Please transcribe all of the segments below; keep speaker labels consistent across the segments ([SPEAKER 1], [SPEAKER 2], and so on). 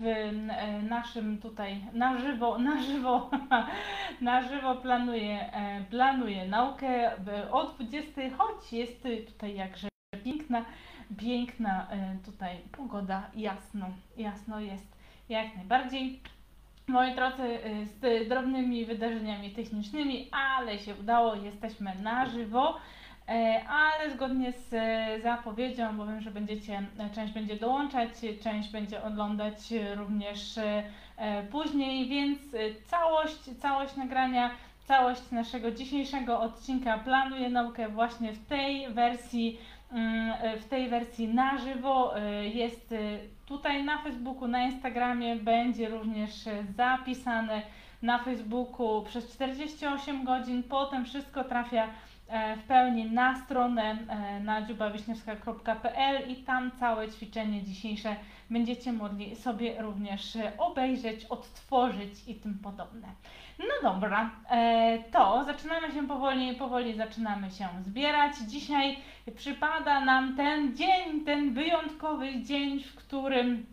[SPEAKER 1] w e, naszym tutaj na żywo, na żywo, na żywo planuję, e, planuję naukę o 20, choć jest tutaj jakże piękna, piękna e, tutaj pogoda, jasno, jasno jest jak najbardziej. Moi drodzy, z drobnymi wydarzeniami technicznymi, ale się udało, jesteśmy na żywo. E, ale zgodnie z e, zapowiedzią, bo wiem, że będziecie, e, część będzie dołączać, część będzie oglądać również później, więc całość, całość nagrania, całość naszego dzisiejszego odcinka planuję naukę właśnie w tej wersji, mm, w tej wersji na żywo. Jest tutaj na Facebooku, na Instagramie, będzie również zapisane na Facebooku przez 48 godzin, potem wszystko trafia w pełni na stronę e, na dziubawiśniewska.pl i tam całe ćwiczenie dzisiejsze będziecie mogli sobie również obejrzeć, odtworzyć i tym podobne. No dobra, e, to zaczynamy się powoli, powoli zaczynamy się zbierać. Dzisiaj przypada nam ten dzień, ten wyjątkowy dzień, w którym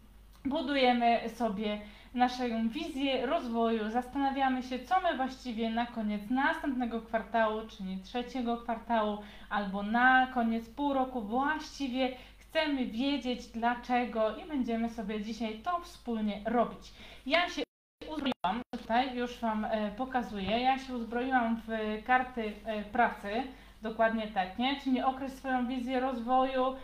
[SPEAKER 1] budujemy sobie naszą wizję rozwoju, zastanawiamy się, co my właściwie na koniec następnego kwartału, czyli trzeciego kwartału, albo na koniec pół roku właściwie chcemy wiedzieć dlaczego i będziemy sobie dzisiaj to wspólnie robić. Ja się uzbroiłam, tutaj już Wam e, pokazuję, ja się uzbroiłam w karty e, pracy, dokładnie tak, nie? Czyli okres swoją wizję rozwoju,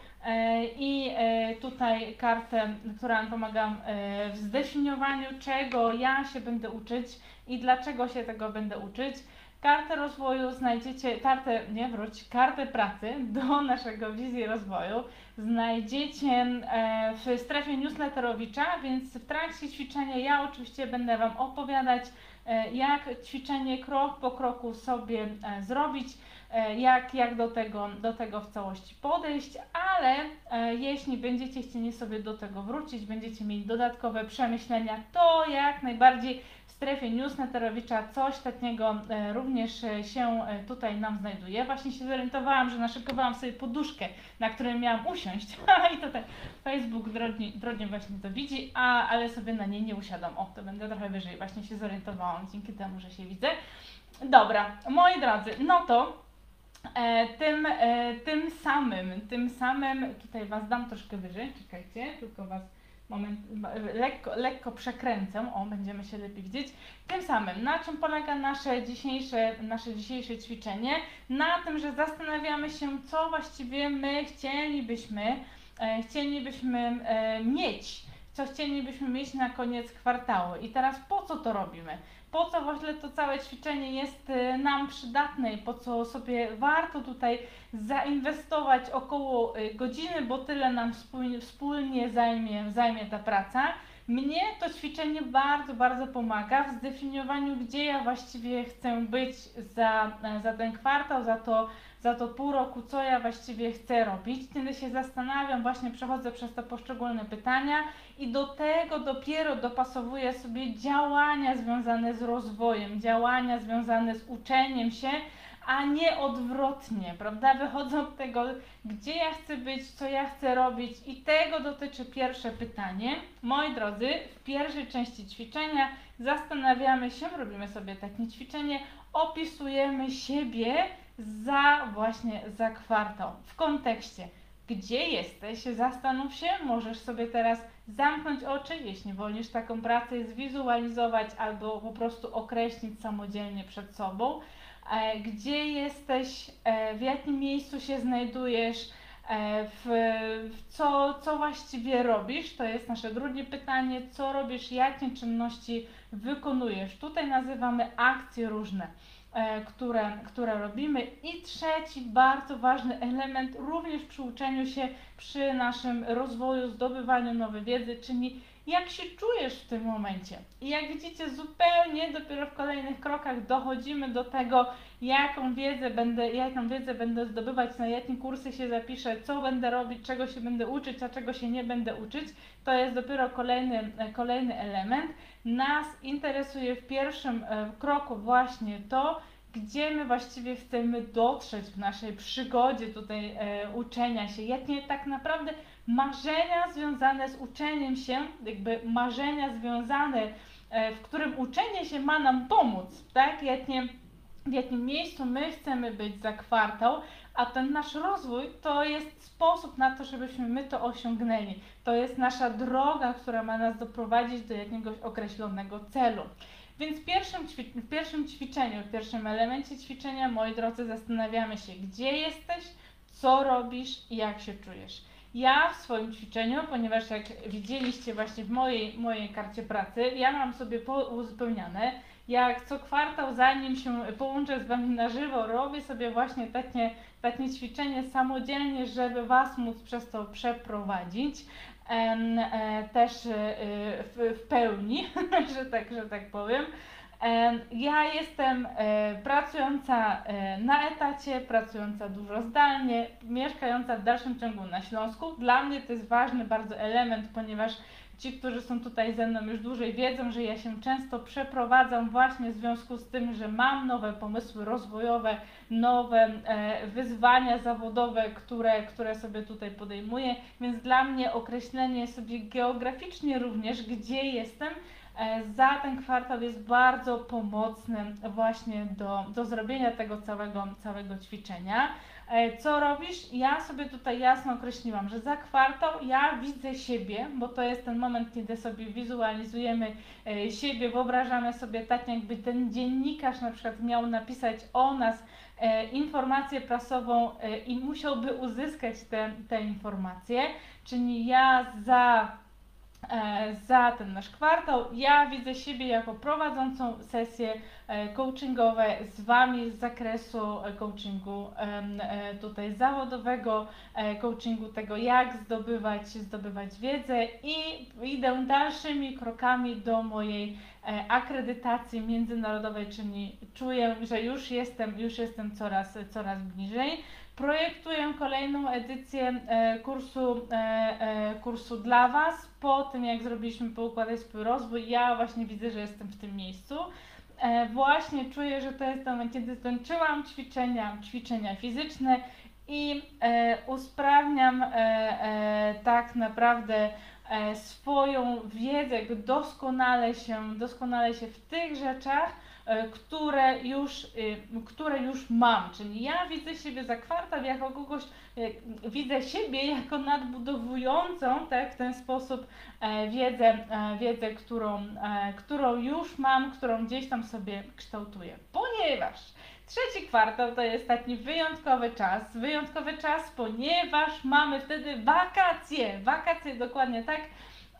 [SPEAKER 1] I e, tutaj kartę, która nam pomaga e, w zdefiniowaniu, czego ja się będę uczyć i dlaczego się tego będę uczyć. Kartę rozwoju znajdziecie, kartę, nie wróć, kartę pracy do naszego wizji rozwoju znajdziecie w strefie newsletterowicza, więc w trakcie ćwiczenia ja oczywiście będę Wam opowiadać, jak ćwiczenie krok po kroku sobie zrobić. E, jak, jak do, tego, do tego w całości podejść, ale e, jeśli będziecie chcieli sobie do tego wrócić, będziecie mieli dodatkowe przemyślenia, to jak najbardziej w strefie newsletterowicza coś takiego e, również się tutaj nam znajduje. Właśnie się zorientowałam, że naszykowałam sobie poduszkę, na której miałam usiąść i tutaj Facebook drogi, drogi właśnie to widzi, a, ale sobie na niej nie usiadam. O, to będę trochę wyżej, właśnie się zorientowałam dzięki temu, że się widzę. Dobra, moi drodzy, no to tym, e, tym samym, tym samym, tutaj Was dam troszkę wyżej, czekajcie, tylko Was moment, lekko, lekko przekręcę, o, będziemy się lepiej widzieć. Tym samym, na czym polega nasze dzisiejsze, nasze dzisiejsze ćwiczenie? Na tym, że zastanawiamy się, co właściwie my chcielibyśmy, e, chcielibyśmy e, mieć, co chcielibyśmy mieć na koniec kwartału. I teraz po co to robimy? Po co właśnie to całe ćwiczenie jest y, nam przydatne i po co sobie warto tutaj zainwestować około y, godziny, bo tyle nam wspólnie, wspólnie zajmie, zajmie ta praca. Mnie to ćwiczenie bardzo, bardzo pomaga w zdefiniowaniu, gdzie ja właściwie chcę być za, za ten kwartał, za to, za to pół roku, co ja właściwie chcę robić. Kiedy się zastanawiam, właśnie przechodzę przez te poszczególne pytania i do tego dopiero dopasowuję sobie działania związane z rozwojem, działania związane z uczeniem się, a nie odwrotnie, prawda? Wychodzę od tego, gdzie ja chcę być, co ja chcę robić i tego dotyczy pierwsze pytanie. Moi drodzy, w pierwszej części ćwiczenia zastanawiamy się, robimy sobie takie ćwiczenie, opisujemy siebie za właśnie za kwartał w kontekście gdzie jesteś, zastanów się, możesz sobie teraz zamknąć oczy, jeśli wolisz taką pracę zwizualizować albo po prostu określić samodzielnie przed sobą, e, gdzie jesteś, e, w jakim miejscu się znajdujesz, e, w, w co, co właściwie robisz, to jest nasze drugie pytanie, co robisz, jakie czynności wykonujesz. Tutaj nazywamy akcje różne. E, które, które robimy. I trzeci bardzo ważny element również przy uczeniu się, przy naszym rozwoju, zdobywaniu nowej wiedzy, czyli jak się czujesz w tym momencie. I jak widzicie, zupełnie dopiero w kolejnych krokach dochodzimy do tego, jaką wiedzę będę, jaką wiedzę będę zdobywać, na jakie kursy się zapiszę, co będę robić, czego się będę uczyć, a czego się nie będę uczyć. To jest dopiero kolejny, kolejny element. Nas interesuje w pierwszym e, kroku właśnie to, gdzie my właściwie chcemy dotrzeć w naszej przygodzie tutaj e, uczenia się, jakie tak naprawdę marzenia związane z uczeniem się, jakby marzenia związane, e, w którym uczenie się ma nam pomóc, tak? Jak nie, w jakim miejscu my chcemy być za kwartał, a ten nasz rozwój to jest sposób na to, żebyśmy my to osiągnęli. To jest nasza droga, która ma nas doprowadzić do jakiegoś określonego celu. Więc w pierwszym, w pierwszym ćwiczeniu, w pierwszym elemencie ćwiczenia, moi drodzy, zastanawiamy się, gdzie jesteś, co robisz i jak się czujesz. Ja w swoim ćwiczeniu, ponieważ jak widzieliście właśnie w mojej, mojej karcie pracy, ja mam sobie uzupełniane, jak co kwartał, zanim się połączę z Wami na żywo, robię sobie właśnie takie, takie ćwiczenie samodzielnie, żeby Was móc przez to przeprowadzić. E, też e, w, pełni, że tak, że tak powiem. Ja jestem e, pracująca na etacie, pracująca dużo zdalnie, mieszkająca w dalszym ciągu na Śląsku. Dla mnie to jest ważny bardzo element, ponieważ Ci, którzy są tutaj ze mną już dłużej, wiedzą, że ja się często przeprowadzam właśnie w związku z tym, że mam nowe pomysły rozwojowe, nowe e, wyzwania zawodowe, które, które sobie tutaj podejmuję, więc dla mnie określenie sobie geograficznie również, gdzie jestem, e, za ten kwartał jest bardzo pomocny właśnie do, do zrobienia tego całego, całego ćwiczenia. E, co robisz? Ja sobie tutaj jasno określiłam, że za kwartał ja widzę siebie, bo to jest ten moment, kiedy sobie wizualizujemy e, siebie, wyobrażamy sobie tak, jakby ten dziennikarz na przykład miał napisać o nas e, informację prasową i musiałby uzyskać te, te informacje, czyli ja za E, za ten nasz kwartał. Ja widzę siebie jako prowadzącą sesje e, coachingowe z Wami z zakresu e, coachingu tutaj zawodowego, coachingu tego jak zdobywać, zdobywać wiedzę i idę dalszymi krokami do mojej akredytacji międzynarodowej, czyli czuję, że już jestem, już jestem coraz, coraz bliżej. Projektuję kolejną edycję e, kursu, e, e, kursu dla Was. Po tym, jak zrobiliśmy poukładać swój rozwój, ja właśnie widzę, że jestem w tym miejscu. Właśnie czuję, że to jest moment, kiedy skończyłam ćwiczenia, ćwiczenia fizyczne i usprawniam tak naprawdę swoją wiedzę, doskonale się, doskonale się w tych rzeczach, które już, y, które już mam. Czyli ja widzę siebie za kwartał jako kogoś, e, widzę siebie jako nadbudowującą tak, w ten sposób e, wiedzę, wiedzę którą, którą już mam, którą gdzieś tam sobie kształtuję. Ponieważ Trzeci kwartał to jest taki wyjątkowy czas. Wyjątkowy czas, ponieważ mamy wtedy wakacje. Wakacje dokładnie tak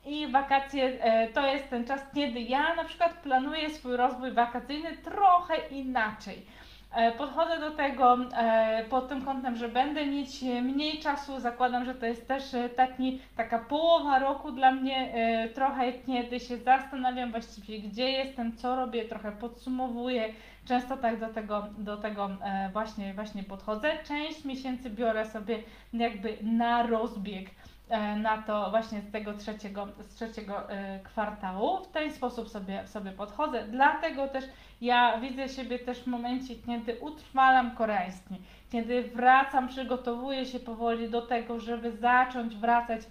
[SPEAKER 1] i wakacje e, to jest ten czas, kiedy ja na przykład planuję swój rozwój wakacyjny trochę inaczej. E, podchodzę do tego e, pod tym kątem, że będę mieć mniej czasu. Zakładam, że to jest też taki, taka połowa roku dla mnie, trochę kiedy się zastanawiam właściwie, gdzie jestem, co robię, trochę podsumowuję. Często tak do tego, do tego właśnie, właśnie podchodzę. Część miesięcy biorę sobie jakby na rozbieg na to właśnie z tego trzeciego, z trzeciego e, kwartału. W ten sposób sobie, sobie podchodzę. Dlatego też ja widzę siebie też w momencie, kiedy utrwalam koreański, kiedy wracam, przygotowuję się powoli do tego, żeby zacząć wracać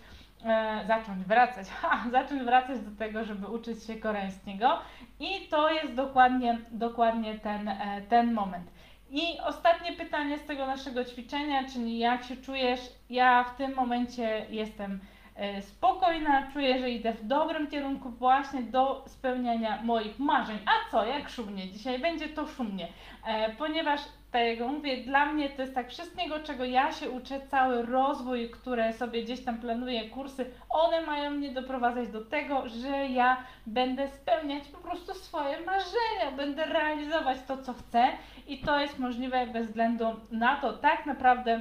[SPEAKER 1] e, zacząć wracać, ha, zacząć wracać do tego, żeby uczyć się koreańskiego i to jest dokładnie, dokładnie ten, e, ten moment. I ostatnie pytanie z tego naszego ćwiczenia, czyli jak się czujesz? Ja w tym momencie jestem e, spokojna, czuję, że idę w dobrym kierunku właśnie do spełniania moich marzeń. A co, jak szumnie? Dzisiaj będzie to szumnie, e, ponieważ tak jak mówię, dla mnie to jest tak wszystkiego, czego ja się uczę, cały rozwój, które sobie gdzieś tam planuję, kursy, one mają mnie doprowadzać do tego, że ja będę spełniać po prostu swoje marzenia, będę realizować to, co chcę i to jest możliwe bez względu na to tak naprawdę,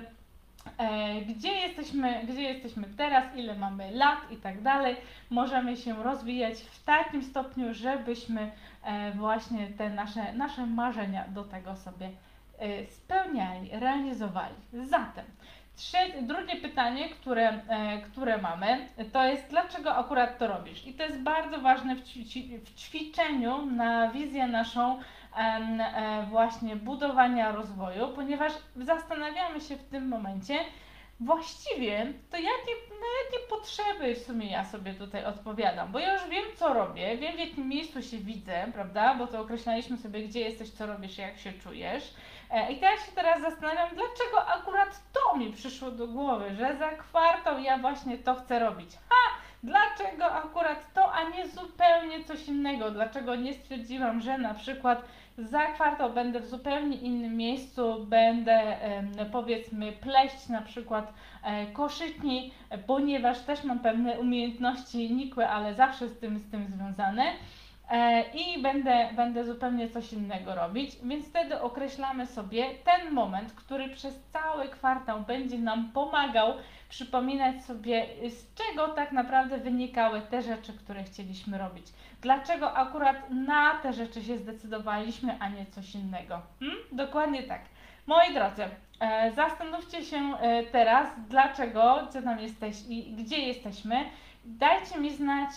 [SPEAKER 1] e, gdzie, jesteśmy, gdzie jesteśmy teraz, ile mamy lat i tak dalej. Możemy się rozwijać w takim stopniu, żebyśmy e, właśnie te nasze, nasze marzenia do tego sobie spełniali, realizowali. Zatem, Trzecie, drugie pytanie, które, e, które mamy, to jest dlaczego akurat to robisz? I to jest bardzo ważne w, w ćwiczeniu na wizję naszą e, właśnie budowania rozwoju, ponieważ zastanawiamy się w tym momencie, właściwie to jakie, na jakie potrzeby w sumie ja sobie tutaj odpowiadam, bo ja już wiem, co robię, wiem, w jakim miejscu się widzę, prawda, bo to określaliśmy sobie, gdzie jesteś, co robisz, jak się czujesz. E, I teraz się teraz zastanawiam, dlaczego akurat to mi przyszło do głowy, że za kwartał ja właśnie to chcę robić. Ha! Dlaczego akurat to, a nie zupełnie coś innego? Dlaczego nie stwierdziłam, że na przykład za kwartał będę w zupełnie innym miejscu, będę powiedzmy pleść na przykład e, koszytni, ponieważ też mam pewne umiejętności nikłe, ale zawsze z tym, z tym związane. E, i będę, będę zupełnie coś innego robić, więc wtedy określamy sobie ten moment, który przez cały kwartał będzie nam pomagał przypominać sobie, z czego tak naprawdę wynikały te rzeczy, które chcieliśmy robić. Dlaczego akurat na te rzeczy się zdecydowaliśmy, a nie coś innego. Hmm? Dokładnie tak. Moi drodzy, e, zastanówcie się e, teraz, dlaczego, co tam jesteś i gdzie jesteśmy. Dajcie mi znać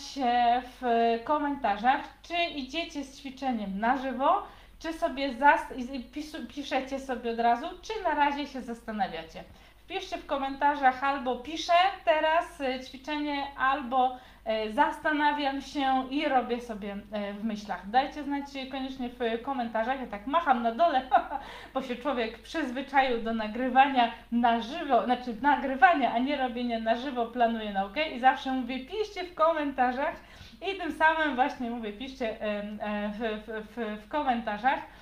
[SPEAKER 1] w komentarzach, czy idziecie z ćwiczeniem na żywo, czy sobie piszecie sobie od razu, czy na razie się zastanawiacie. Wpiszcie w komentarzach albo piszę teraz e, ćwiczenie, albo e, zastanawiam się i robię sobie e, w myślach. Dajcie znać koniecznie w komentarzach. Ja tak macham na dole, bo się człowiek przyzwyczaił do nagrywania na żywo, znaczy nagrywania, a nie robienia na żywo, planuje naukę i zawsze mówię, piszcie w komentarzach i tym samym właśnie mówię, piszcie w, w, w, w komentarzach E,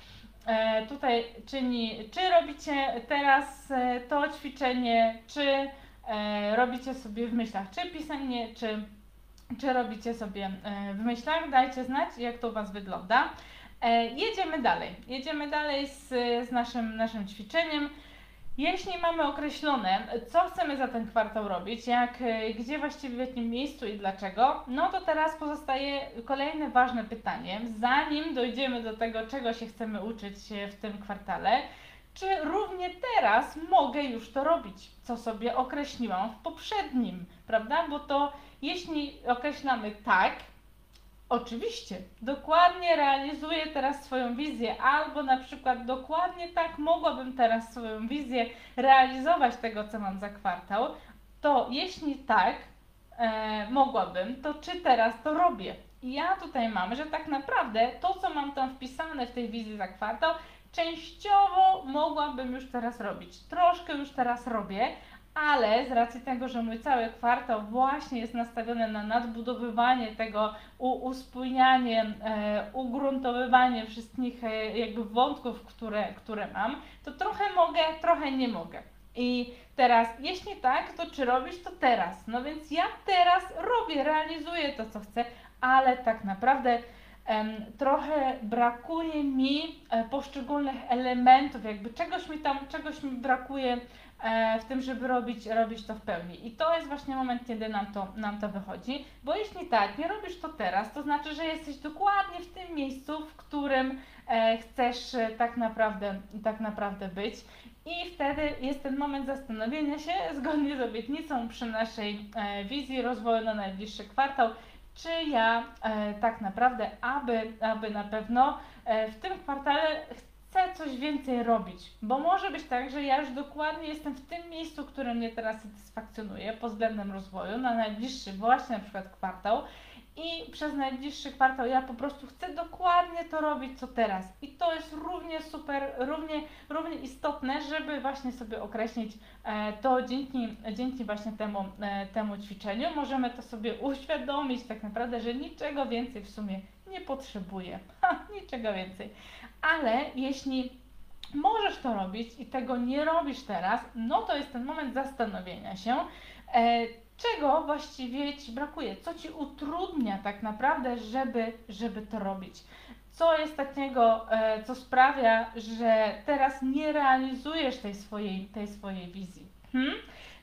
[SPEAKER 1] tutaj czyni, czy robicie teraz e, to ćwiczenie, czy e, robicie sobie w myślach, czy pisanie, czy, czy robicie sobie w myślach. Dajcie znać, jak to u Was wygląda. Jedziemy dalej. Jedziemy dalej z, z naszym, naszym ćwiczeniem. Jeśli mamy określone, co chcemy za ten kwartał robić, jak, e, gdzie właściwie w jakim miejscu i dlaczego, no to teraz pozostaje kolejne ważne pytanie, zanim dojdziemy do tego, czego się chcemy uczyć w tym kwartale, czy równie teraz mogę już to robić, co sobie określiłam w poprzednim, prawda? Bo to jeśli określamy tak, Oczywiście, dokładnie realizuję teraz swoją wizję, albo na przykład dokładnie tak mogłabym teraz swoją wizję realizować tego, co mam za kwartał, to jeśli tak e, mogłabym, to czy teraz to robię? I ja tutaj mam, że tak naprawdę to, co mam tam wpisane w tej wizji za kwartał, częściowo mogłabym już teraz robić. Troszkę już teraz robię, ale z racji tego, że mój cały kwartał właśnie jest nastawiony na nadbudowywanie tego, uspójnianie, e, ugruntowywanie wszystkich e, jakby wątków, które, które mam, to trochę mogę, trochę nie mogę. I teraz, jeśli tak, to czy robisz to teraz? No więc ja teraz robię, realizuję to, co chcę, ale tak naprawdę trochę brakuje mi e, poszczególnych elementów, jakby czegoś mi tam, czegoś mi brakuje w tym, żeby robić, robić to w pełni. I to jest właśnie moment, kiedy nam to, nam to wychodzi, bo jeśli tak, nie robisz to teraz, to znaczy, że jesteś dokładnie w tym miejscu, w którym e, chcesz e, tak naprawdę, tak naprawdę być. I wtedy jest ten moment zastanowienia się, zgodnie z obietnicą przy naszej wizji rozwoju na najbliższy kwartał, czy ja tak naprawdę, aby, aby na pewno w tym kwartale chcę coś więcej robić, bo może być tak, że ja już dokładnie jestem w tym miejscu, które mnie teraz satysfakcjonuje pod względem rozwoju na najbliższy właśnie na przykład kwartał i przez najbliższy kwartał ja po prostu chcę dokładnie to robić, co teraz. I to jest równie super, równie, równie istotne, żeby właśnie sobie określić e, to dzięki, dzięki właśnie temu, e, temu ćwiczeniu. Możemy to sobie uświadomić tak naprawdę, że niczego więcej w sumie nie potrzebuję. Ha, niczego więcej ale jeśli możesz to robić i tego nie robisz teraz, no to jest ten moment zastanowienia się, e, czego właściwie Ci brakuje, co Ci utrudnia tak naprawdę, żeby, żeby to robić. Co jest takiego, e, co sprawia, że teraz nie realizujesz tej swojej, tej swojej wizji. Hmm?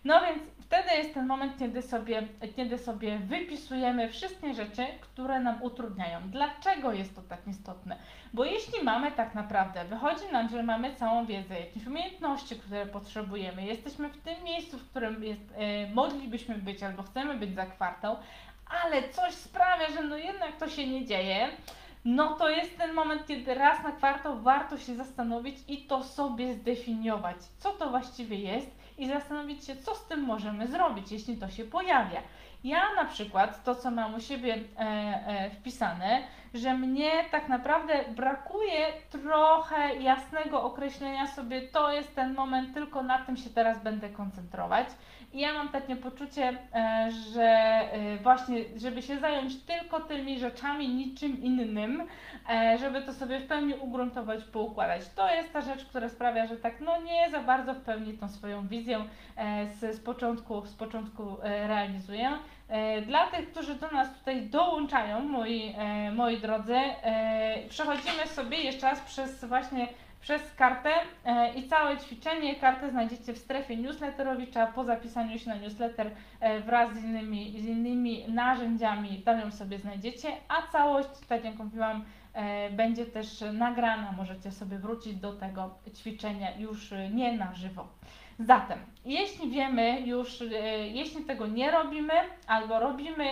[SPEAKER 1] No więc wtedy jest ten moment, kiedy sobie, kiedy sobie wypisujemy wszystkie rzeczy, które nam utrudniają. Dlaczego jest to tak istotne? Bo jeśli mamy tak naprawdę, wychodzi nam, że mamy całą wiedzę, jakieś umiejętności, które potrzebujemy, jesteśmy w tym miejscu, w którym jest, e, moglibyśmy być albo chcemy być za kwartał, ale coś sprawia, że no jednak to się nie dzieje, no to jest ten moment, kiedy raz na kwartał warto się zastanowić i to sobie zdefiniować, co to właściwie jest i zastanowić się, co z tym możemy zrobić, jeśli to się pojawia. Ja na przykład, to co mam u siebie e, e, wpisane, że mnie tak naprawdę brakuje trochę jasnego określenia sobie, to jest ten moment, tylko na tym się teraz będę koncentrować. I ja mam takie poczucie, e, że e, właśnie, żeby się zająć tylko tymi rzeczami, niczym innym, e, żeby to sobie w pełni ugruntować, poukładać. To jest ta rzecz, która sprawia, że tak no nie za bardzo w pełni tą swoją wizję z, z początku, z początku realizuję. Dla tych, którzy do nas tutaj dołączają, moi, moi drodzy, przechodzimy sobie jeszcze raz przez właśnie przez kartę e, i całe ćwiczenie. Kartę znajdziecie w strefie newsletterowicza po zapisaniu się na newsletter e, wraz z innymi, z innymi narzędziami. Tam ją sobie znajdziecie, a całość, tak jak mówiłam, e, będzie też nagrana. Możecie sobie wrócić do tego ćwiczenia już nie na żywo. Zatem, jeśli wiemy już, jeśli tego nie robimy, albo robimy,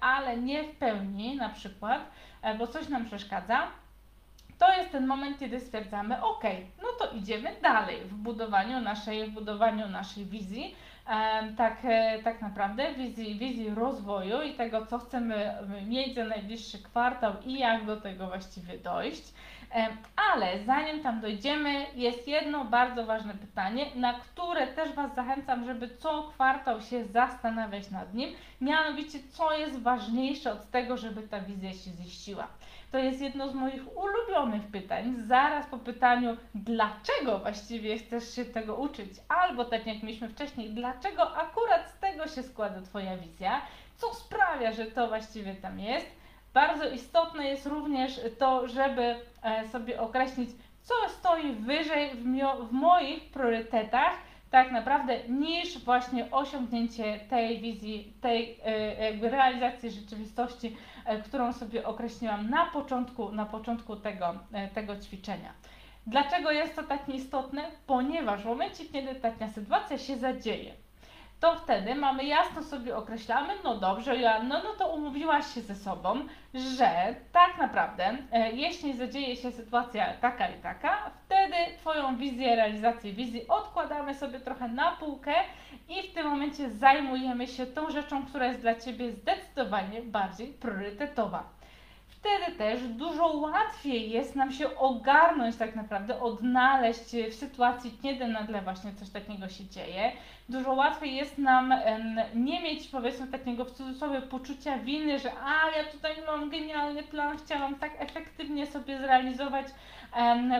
[SPEAKER 1] ale nie w pełni na przykład, bo coś nam przeszkadza, to jest ten moment, kiedy stwierdzamy, ok, no to idziemy dalej w budowaniu naszej, w budowaniu naszej wizji, tak, e, tak naprawdę wizji, wizji rozwoju i tego, co chcemy mieć za najbliższy kwartał i jak do tego właściwie dojść. Ale zanim tam dojdziemy, jest jedno bardzo ważne pytanie, na które też Was zachęcam, żeby co kwartał się zastanawiać nad nim, mianowicie co jest ważniejsze od tego, żeby ta wizja się ziściła. To jest jedno z moich ulubionych pytań, zaraz po pytaniu, dlaczego właściwie chcesz się tego uczyć, albo tak jak mieliśmy wcześniej, dlaczego akurat z tego się składa Twoja wizja, co sprawia, że to właściwie tam jest. Bardzo istotne jest również to, żeby e, sobie określić, co stoi wyżej w, w moich priorytetach, tak naprawdę, niż właśnie osiągnięcie tej wizji, tej e, realizacji rzeczywistości, którą sobie określiłam na początku, na początku tego, e, tego ćwiczenia. Dlaczego jest to tak istotne? Ponieważ w momencie, kiedy taka sytuacja się zadzieje, to wtedy mamy jasno sobie określamy, no dobrze, Joanno, no to umówiłaś się ze sobą, że tak naprawdę, e, jeśli zadzieje się sytuacja taka i taka, wtedy Twoją wizję, realizację wizji odkładamy sobie trochę na półkę i w tym momencie zajmujemy się tą rzeczą, która jest dla Ciebie zdecydowanie bardziej priorytetowa wtedy też dużo łatwiej jest nam się ogarnąć tak naprawdę, odnaleźć w sytuacji, kiedy nagle właśnie coś takiego się dzieje. Dużo łatwiej jest nam nie mieć powiedzmy takiego w cudzysłowie poczucia winy, że a ja tutaj mam genialny plan, chciałam tak efektywnie sobie zrealizować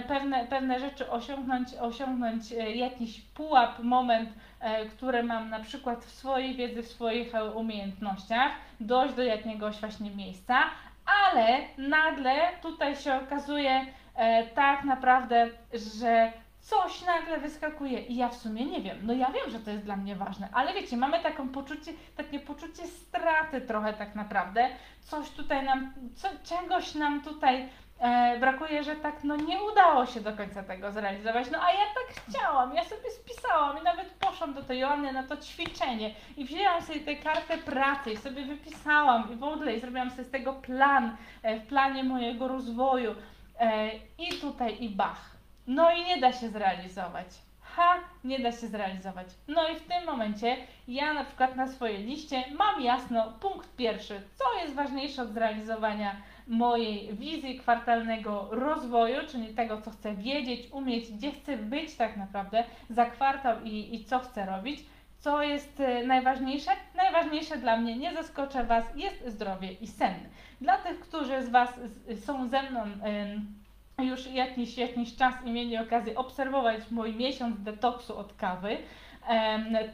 [SPEAKER 1] pewne, pewne rzeczy, osiągnąć, osiągnąć e, jakiś pułap, moment, e, który mam na przykład w swojej wiedzy, w swoich e, umiejętnościach, dojść do jakiegoś właśnie miejsca, ale nagle tutaj się okazuje e, tak naprawdę, że coś nagle wyskakuje i ja w sumie nie wiem. No ja wiem, że to jest dla mnie ważne, ale wiecie, mamy taką poczucie, takie poczucie straty trochę tak naprawdę. Coś tutaj nam, co, czegoś nam tutaj e, brakuje, że tak no nie udało się do końca tego zrealizować. No a ja tak chciałam, ja sobie spisałam i nawet poszłam do tej Joanny na to ćwiczenie i wzięłam sobie tę kartę pracy i sobie wypisałam i w ogóle i zrobiłam sobie z tego plan e, w planie mojego rozwoju e, i tutaj i bach. No i nie da się zrealizować. Ha, nie da się zrealizować. No i w tym momencie ja na przykład na swojej liście mam jasno punkt pierwszy, co jest ważniejsze od zrealizowania mojej wizji kwartalnego rozwoju, czyli tego, co chcę wiedzieć, umieć, gdzie chcę być tak naprawdę za kwartał i, i co chcę robić. Co jest e, najważniejsze? Najważniejsze dla mnie, nie zaskoczę Was, jest zdrowie i sen. Dla tych, którzy z Was są ze mną już jakiś, jakiś czas i mieli okazję obserwować mój miesiąc detoksu od kawy,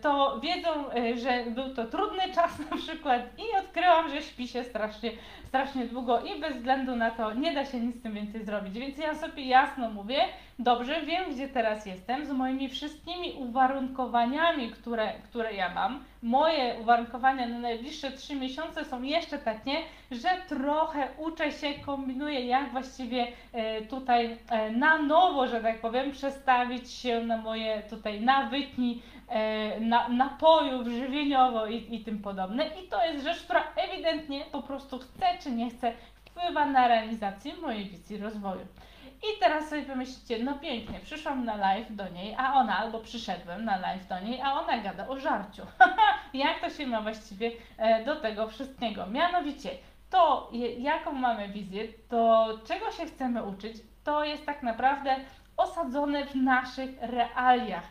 [SPEAKER 1] to wiedzą, e, że był to trudny czas na przykład i odkryłam, że śpi się strasznie, strasznie długo i bez względu na to nie da się nic z tym więcej zrobić. Więc ja sobie jasno mówię, dobrze, wiem gdzie teraz jestem, z moimi wszystkimi uwarunkowaniami, które, które ja mam. Moje uwarunkowania na najbliższe trzy miesiące są jeszcze takie, że trochę uczę się, kombinuję jak właściwie e, tutaj e, na nowo, że tak powiem, przestawić się na moje tutaj nawyki, E, na, napojów żywieniowo i, i tym podobne. I to jest rzecz, która ewidentnie po prostu chce czy nie chce wpływa na realizację mojej wizji rozwoju. I teraz sobie pomyślicie, no pięknie, przyszłam na live do niej, a ona, albo przyszedłem na live do niej, a ona gada o żarciu. Jak to się ma właściwie e, do tego wszystkiego? Mianowicie, to jaką mamy wizję, to czego się chcemy uczyć, to jest tak naprawdę osadzone w naszych realiach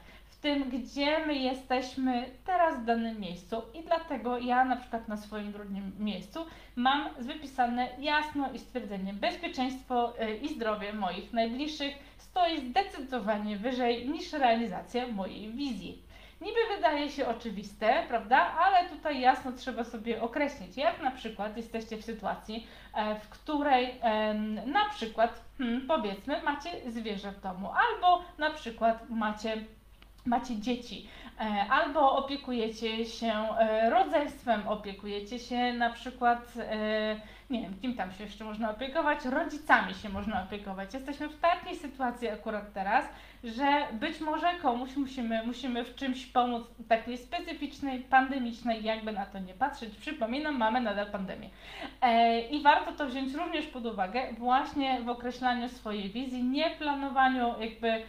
[SPEAKER 1] tym, gdzie my jesteśmy teraz w danym miejscu i dlatego ja na przykład na swoim drugim miejscu mam wypisane jasno i stwierdzenie bezpieczeństwo y, i zdrowie moich najbliższych stoi zdecydowanie wyżej niż realizacja mojej wizji. Niby wydaje się oczywiste, prawda? Ale tutaj jasno trzeba sobie określić, jak na przykład jesteście w sytuacji, e, w której na przykład, hmm, powiedzmy, macie zwierzę w domu, albo na przykład macie macie dzieci, e, albo opiekujecie się e, rodzeństwem, opiekujecie się na przykład, e, nie wiem, kim tam się jeszcze można opiekować, rodzicami się można opiekować. Jesteśmy w takiej sytuacji akurat teraz, że być może komuś musimy, musimy w czymś pomóc takiej specyficznej, pandemicznej, jakby na to nie patrzeć. Przypominam, mamy nadal pandemię. I warto to wziąć również pod uwagę właśnie w określaniu swojej wizji, nie planowaniu jakby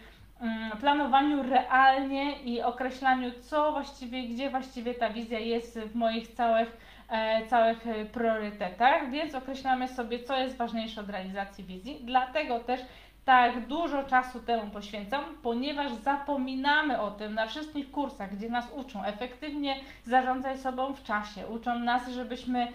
[SPEAKER 1] planowaniu realnie i określaniu, co właściwie, gdzie właściwie ta wizja jest w moich całych, e, całych priorytetach, więc określamy sobie, co jest ważniejsze od realizacji wizji. Dlatego też tak dużo czasu temu poświęcam, ponieważ zapominamy o tym na wszystkich kursach, gdzie nas uczą efektywnie zarządzać sobą w czasie, uczą nas, żebyśmy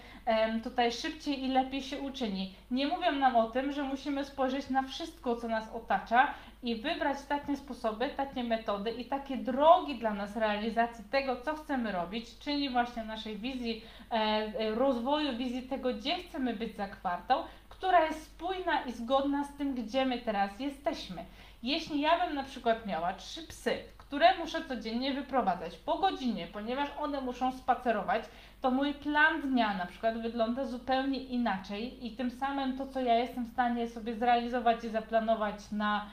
[SPEAKER 1] tutaj szybciej i lepiej się uczyli. Nie mówią nam o tym, że musimy spojrzeć na wszystko, co nas otacza i wybrać takie sposoby, takie metody i takie drogi dla nas realizacji tego, co chcemy robić, czyli właśnie naszej wizji e, e, rozwoju, wizji tego, gdzie chcemy być za kwartał, która jest spójna i zgodna z tym, gdzie my teraz jesteśmy. Jeśli ja bym na przykład miała trzy psy, które muszę codziennie wyprowadzać po godzinie, ponieważ one muszą spacerować, to mój plan dnia na przykład wygląda zupełnie inaczej i tym samym to, co ja jestem w stanie sobie zrealizować i zaplanować na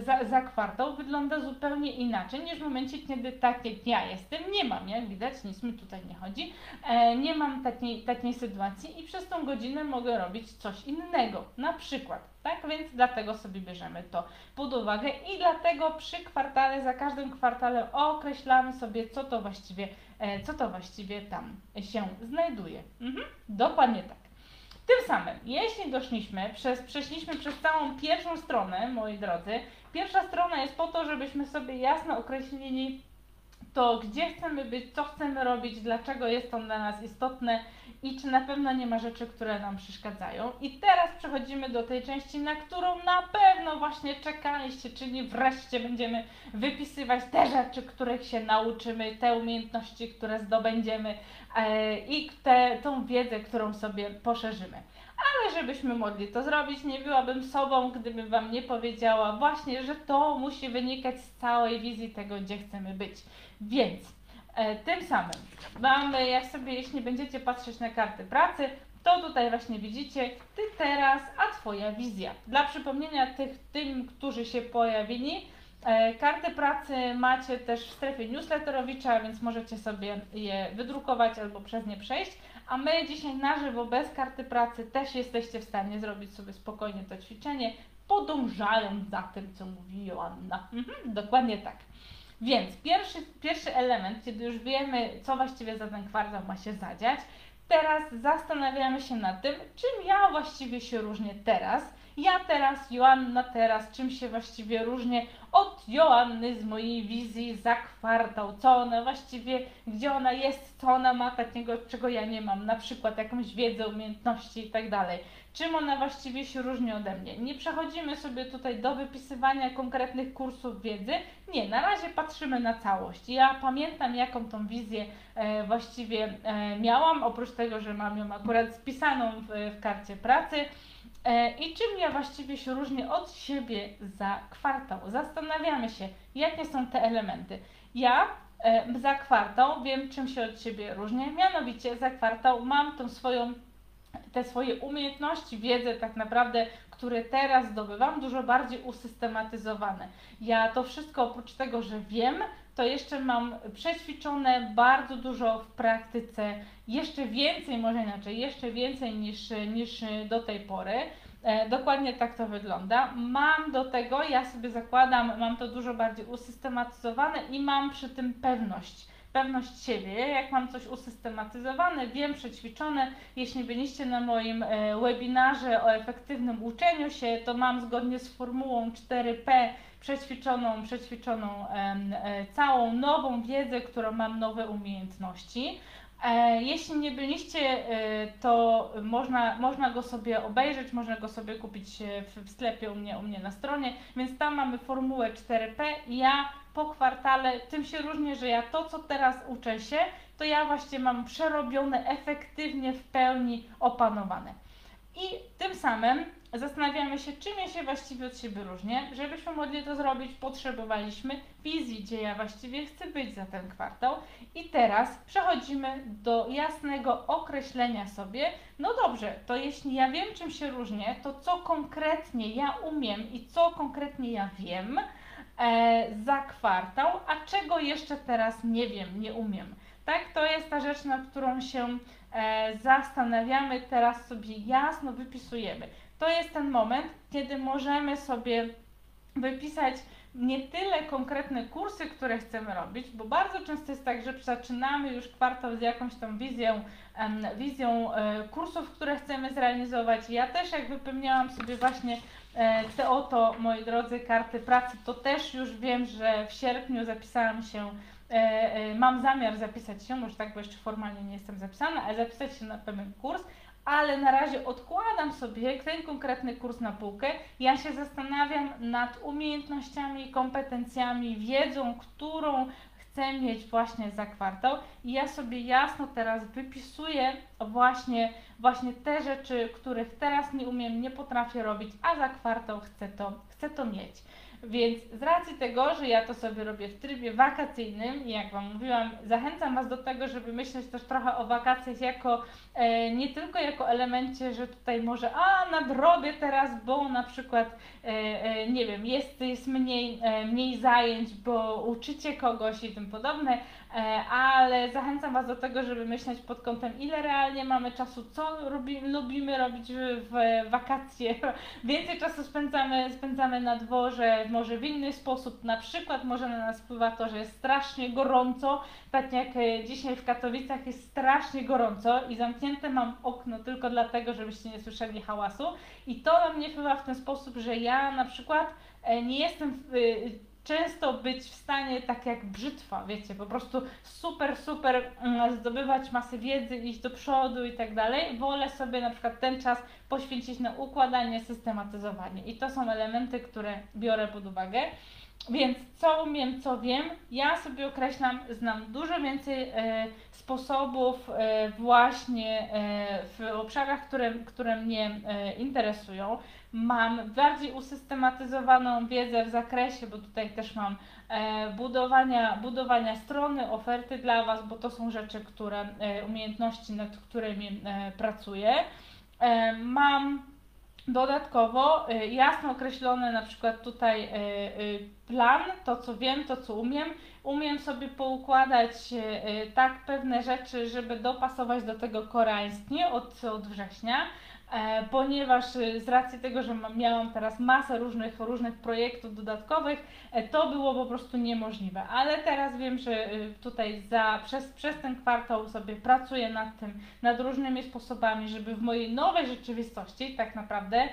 [SPEAKER 1] za, za kwartał wygląda zupełnie inaczej niż w momencie, kiedy tak jak ja jestem, nie mam, jak widać, nic mi tutaj nie chodzi, e, nie mam takiej, takiej sytuacji i przez tą godzinę mogę robić coś innego, na przykład, tak, więc dlatego sobie bierzemy to pod uwagę i dlatego przy kwartale, za każdym kwartalem określamy sobie, co to właściwie, e, co to właściwie tam się znajduje. Mhm, dokładnie tak. Tym samym, jeśli doszliśmy, przez, przeszliśmy przez całą pierwszą stronę, moi drodzy, pierwsza strona jest po to, żebyśmy sobie jasno określili to, gdzie chcemy być, co chcemy robić, dlaczego jest to dla nas istotne i czy na pewno nie ma rzeczy, które nam przeszkadzają. I teraz przechodzimy do tej części, na którą na pewno właśnie czekaliście, czyli wreszcie będziemy wypisywać te rzeczy, których się nauczymy, te umiejętności, które zdobędziemy e, i tą wiedzę, którą sobie poszerzymy. Ale żebyśmy mogli to zrobić, nie byłabym sobą, gdybym Wam nie powiedziała właśnie, że to musi wynikać z całej wizji tego, gdzie chcemy być. Więc e, tym samym mamy, jak sobie, jeśli będziecie patrzeć na karty pracy, to tutaj właśnie widzicie Ty teraz, a Twoja wizja. Dla przypomnienia tych, tym, którzy się pojawili, e, karty pracy macie też w strefie newsletterowicza, więc możecie sobie je wydrukować albo przez nie przejść. A my dzisiaj na żywo, bez karty pracy, też jesteście w stanie zrobić sobie spokojnie to ćwiczenie, podążając za tym, co mówi Joanna. Mhm, dokładnie tak. Więc pierwszy, pierwszy element, kiedy już wiemy, co właściwie za ten kwartał ma się zadziać, teraz zastanawiamy się nad tym, czym ja właściwie się różnię teraz. Ja teraz, Joanna teraz, czym się właściwie różnię od Joanny z mojej wizji za kwartał, co ona właściwie, gdzie ona jest, co ona ma takiego, czego ja nie mam, na przykład jakąś wiedzę, umiejętności i tak. Czym ona właściwie się różni ode mnie? Nie przechodzimy sobie tutaj do wypisywania konkretnych kursów wiedzy. Nie, na razie patrzymy na całość. Ja pamiętam, jaką tą wizję e, właściwie e, miałam, oprócz tego, że mam ją akurat spisaną w, w karcie pracy. E, I czym ja właściwie się różnię od siebie za kwartał? Zastanawiamy się, jakie są te elementy. Ja e, za kwartał wiem, czym się od siebie różnię, mianowicie za kwartał mam tą swoją te swoje umiejętności, wiedzę tak naprawdę, które teraz zdobywam, dużo bardziej usystematyzowane. Ja to wszystko oprócz tego, że wiem, to jeszcze mam przećwiczone bardzo dużo w praktyce, jeszcze więcej, może inaczej, jeszcze więcej niż, niż do tej pory. E, dokładnie tak to wygląda. Mam do tego, ja sobie zakładam, mam to dużo bardziej usystematyzowane i mam przy tym pewność pewność siebie. Jak mam coś usystematyzowane, wiem, przećwiczone, jeśli byliście na moim e, webinarze o efektywnym uczeniu się, to mam zgodnie z formułą 4P przećwiczoną, przećwiczoną e, całą nową wiedzę, którą mam nowe umiejętności. E, jeśli nie byliście, to można, można go sobie obejrzeć, można go sobie kupić w, w sklepie u mnie, u mnie na stronie, więc tam mamy formułę 4P. Ja po kwartale, tym się różni, że ja to, co teraz uczę się, to ja właśnie mam przerobione efektywnie, w pełni opanowane. I tym samym zastanawiamy się, czym ja się właściwie od siebie różnię. Żebyśmy mogli to zrobić, potrzebowaliśmy wizji, gdzie ja właściwie chcę być za ten kwartał. I teraz przechodzimy do jasnego określenia sobie, no dobrze, to jeśli ja wiem, czym się różnię, to co konkretnie ja umiem i co konkretnie ja wiem, E, za kwartał, a czego jeszcze teraz nie wiem, nie umiem. Tak, to jest ta rzecz, nad którą się e, zastanawiamy, teraz sobie jasno wypisujemy. To jest ten moment, kiedy możemy sobie wypisać nie tyle konkretne kursy, które chcemy robić, bo bardzo często jest tak, że zaczynamy już kwartał z jakąś tam wizją, wizją e, kursów, które chcemy zrealizować. Ja też jak wypełniałam sobie właśnie E, te oto, moi drodzy, karty pracy, to też już wiem, że w sierpniu zapisałam się, e, mam zamiar zapisać się, może tak, bo jeszcze formalnie nie jestem zapisana, ale zapisać się na pewien kurs, ale na razie odkładam sobie ten konkretny kurs na półkę. Ja się zastanawiam nad umiejętnościami, kompetencjami, wiedzą, którą chcę mieć właśnie za kwartał i ja sobie jasno teraz wypisuję właśnie, właśnie te rzeczy, których teraz nie umiem, nie potrafię robić, a za kwartał chcę to, chcę to mieć. Więc z racji tego, że ja to sobie robię w trybie wakacyjnym jak Wam mówiłam, zachęcam Was do tego, żeby myśleć też trochę o wakacjach jako e, nie tylko jako elemencie, że tutaj może a nadrobię teraz, bo na przykład e, e, nie wiem, jest, jest mniej, e, mniej zajęć, bo uczycie kogoś i tym podobne, ale zachęcam Was do tego, żeby myśleć pod kątem, ile realnie mamy czasu, co robi, lubimy robić w, w wakacje. Więcej czasu spędzamy, spędzamy na dworze, może w inny sposób. Na przykład może na nas wpływa to, że jest strasznie gorąco, tak jak e, dzisiaj w Katowicach jest strasznie gorąco i zamknięte mam okno tylko dlatego, żebyście nie słyszeli hałasu. I to na mnie wpływa w ten sposób, że ja na przykład e, nie jestem często być w stanie tak jak brzytwa, wiecie, po prostu super, super mm, zdobywać masę wiedzy, iść do przodu i tak dalej. Wolę sobie na przykład ten czas poświęcić na układanie, systematyzowanie. I to są elementy, które biorę pod uwagę. Więc co umiem, co wiem, ja sobie określam, znam dużo więcej e, sposobów e, właśnie e, w obszarach, które, które mnie e, interesują. Mam bardziej usystematyzowaną wiedzę w zakresie, bo tutaj też mam e, budowania, budowania strony, oferty dla Was, bo to są rzeczy, które, e, umiejętności, nad którymi pracuję. Mam Dodatkowo y, jasno określony na przykład tutaj y, y, plan, to co wiem, to co umiem. Umiem sobie poukładać tak pewne rzeczy, żeby dopasować do tego koreańskie od, od września. E, ponieważ y, z racji tego, że miałam teraz masę różnych, różnych projektów dodatkowych, e, to było po prostu niemożliwe. Ale teraz wiem, że y, tutaj za, przez, przez ten kwartał sobie pracuję nad tym, nad różnymi sposobami, żeby w mojej nowej rzeczywistości tak naprawdę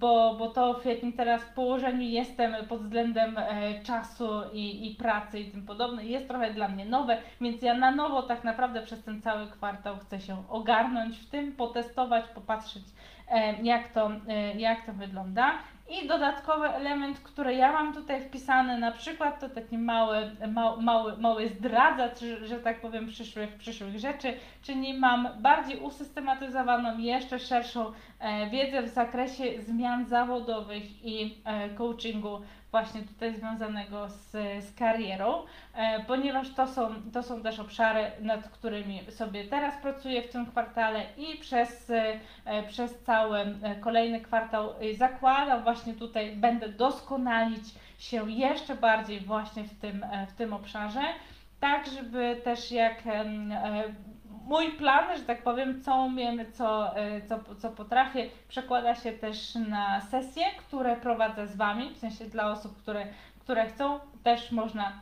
[SPEAKER 1] bo, bo to w jakim teraz położeniu jestem pod względem e, czasu i, i pracy i tym podobne jest trochę dla mnie nowe, więc ja na nowo tak naprawdę przez ten cały kwartał chcę się ogarnąć w tym, potestować, popatrzeć e, jak to, e, jak to wygląda. I dodatkowy element, który ja mam tutaj wpisany, na przykład to taki mały, mały, mały, mały zdradzacz, że, że tak powiem, przyszłych, przyszłych rzeczy, czyli mam bardziej usystematyzowaną, jeszcze szerszą e, wiedzę w zakresie zmian zawodowych i e, coachingu właśnie tutaj związanego z, z karierą, e, ponieważ to są, to są też obszary, nad którymi sobie teraz pracuję w tym kwartale i przez, e, przez cały e, kolejny kwartał zakładam właśnie tutaj, będę doskonalić się jeszcze bardziej właśnie w tym, w tym obszarze, tak żeby też jak mój plan, że tak powiem, co umiem, co, e, co, co potrafię, przekłada się też na sesje, które prowadzę z Wami, w sensie dla osób, które, które chcą, też można,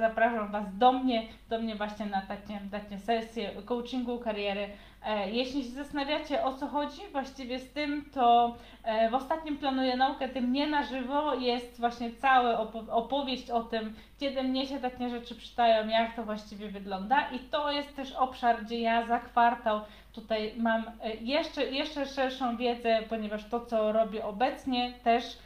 [SPEAKER 1] zapraszam Was do mnie, do mnie właśnie na takie, takie sesje coachingu kariery, E, jeśli się zastanawiacie o co chodzi właściwie z tym, to e, w ostatnim planuję naukę tym nie na żywo jest właśnie cała opowieść o tym, kiedy mnie się takie rzeczy przytają, jak to właściwie wygląda. I to jest też obszar, gdzie ja za kwartał tutaj mam e, jeszcze, jeszcze szerszą wiedzę, ponieważ to co robię obecnie też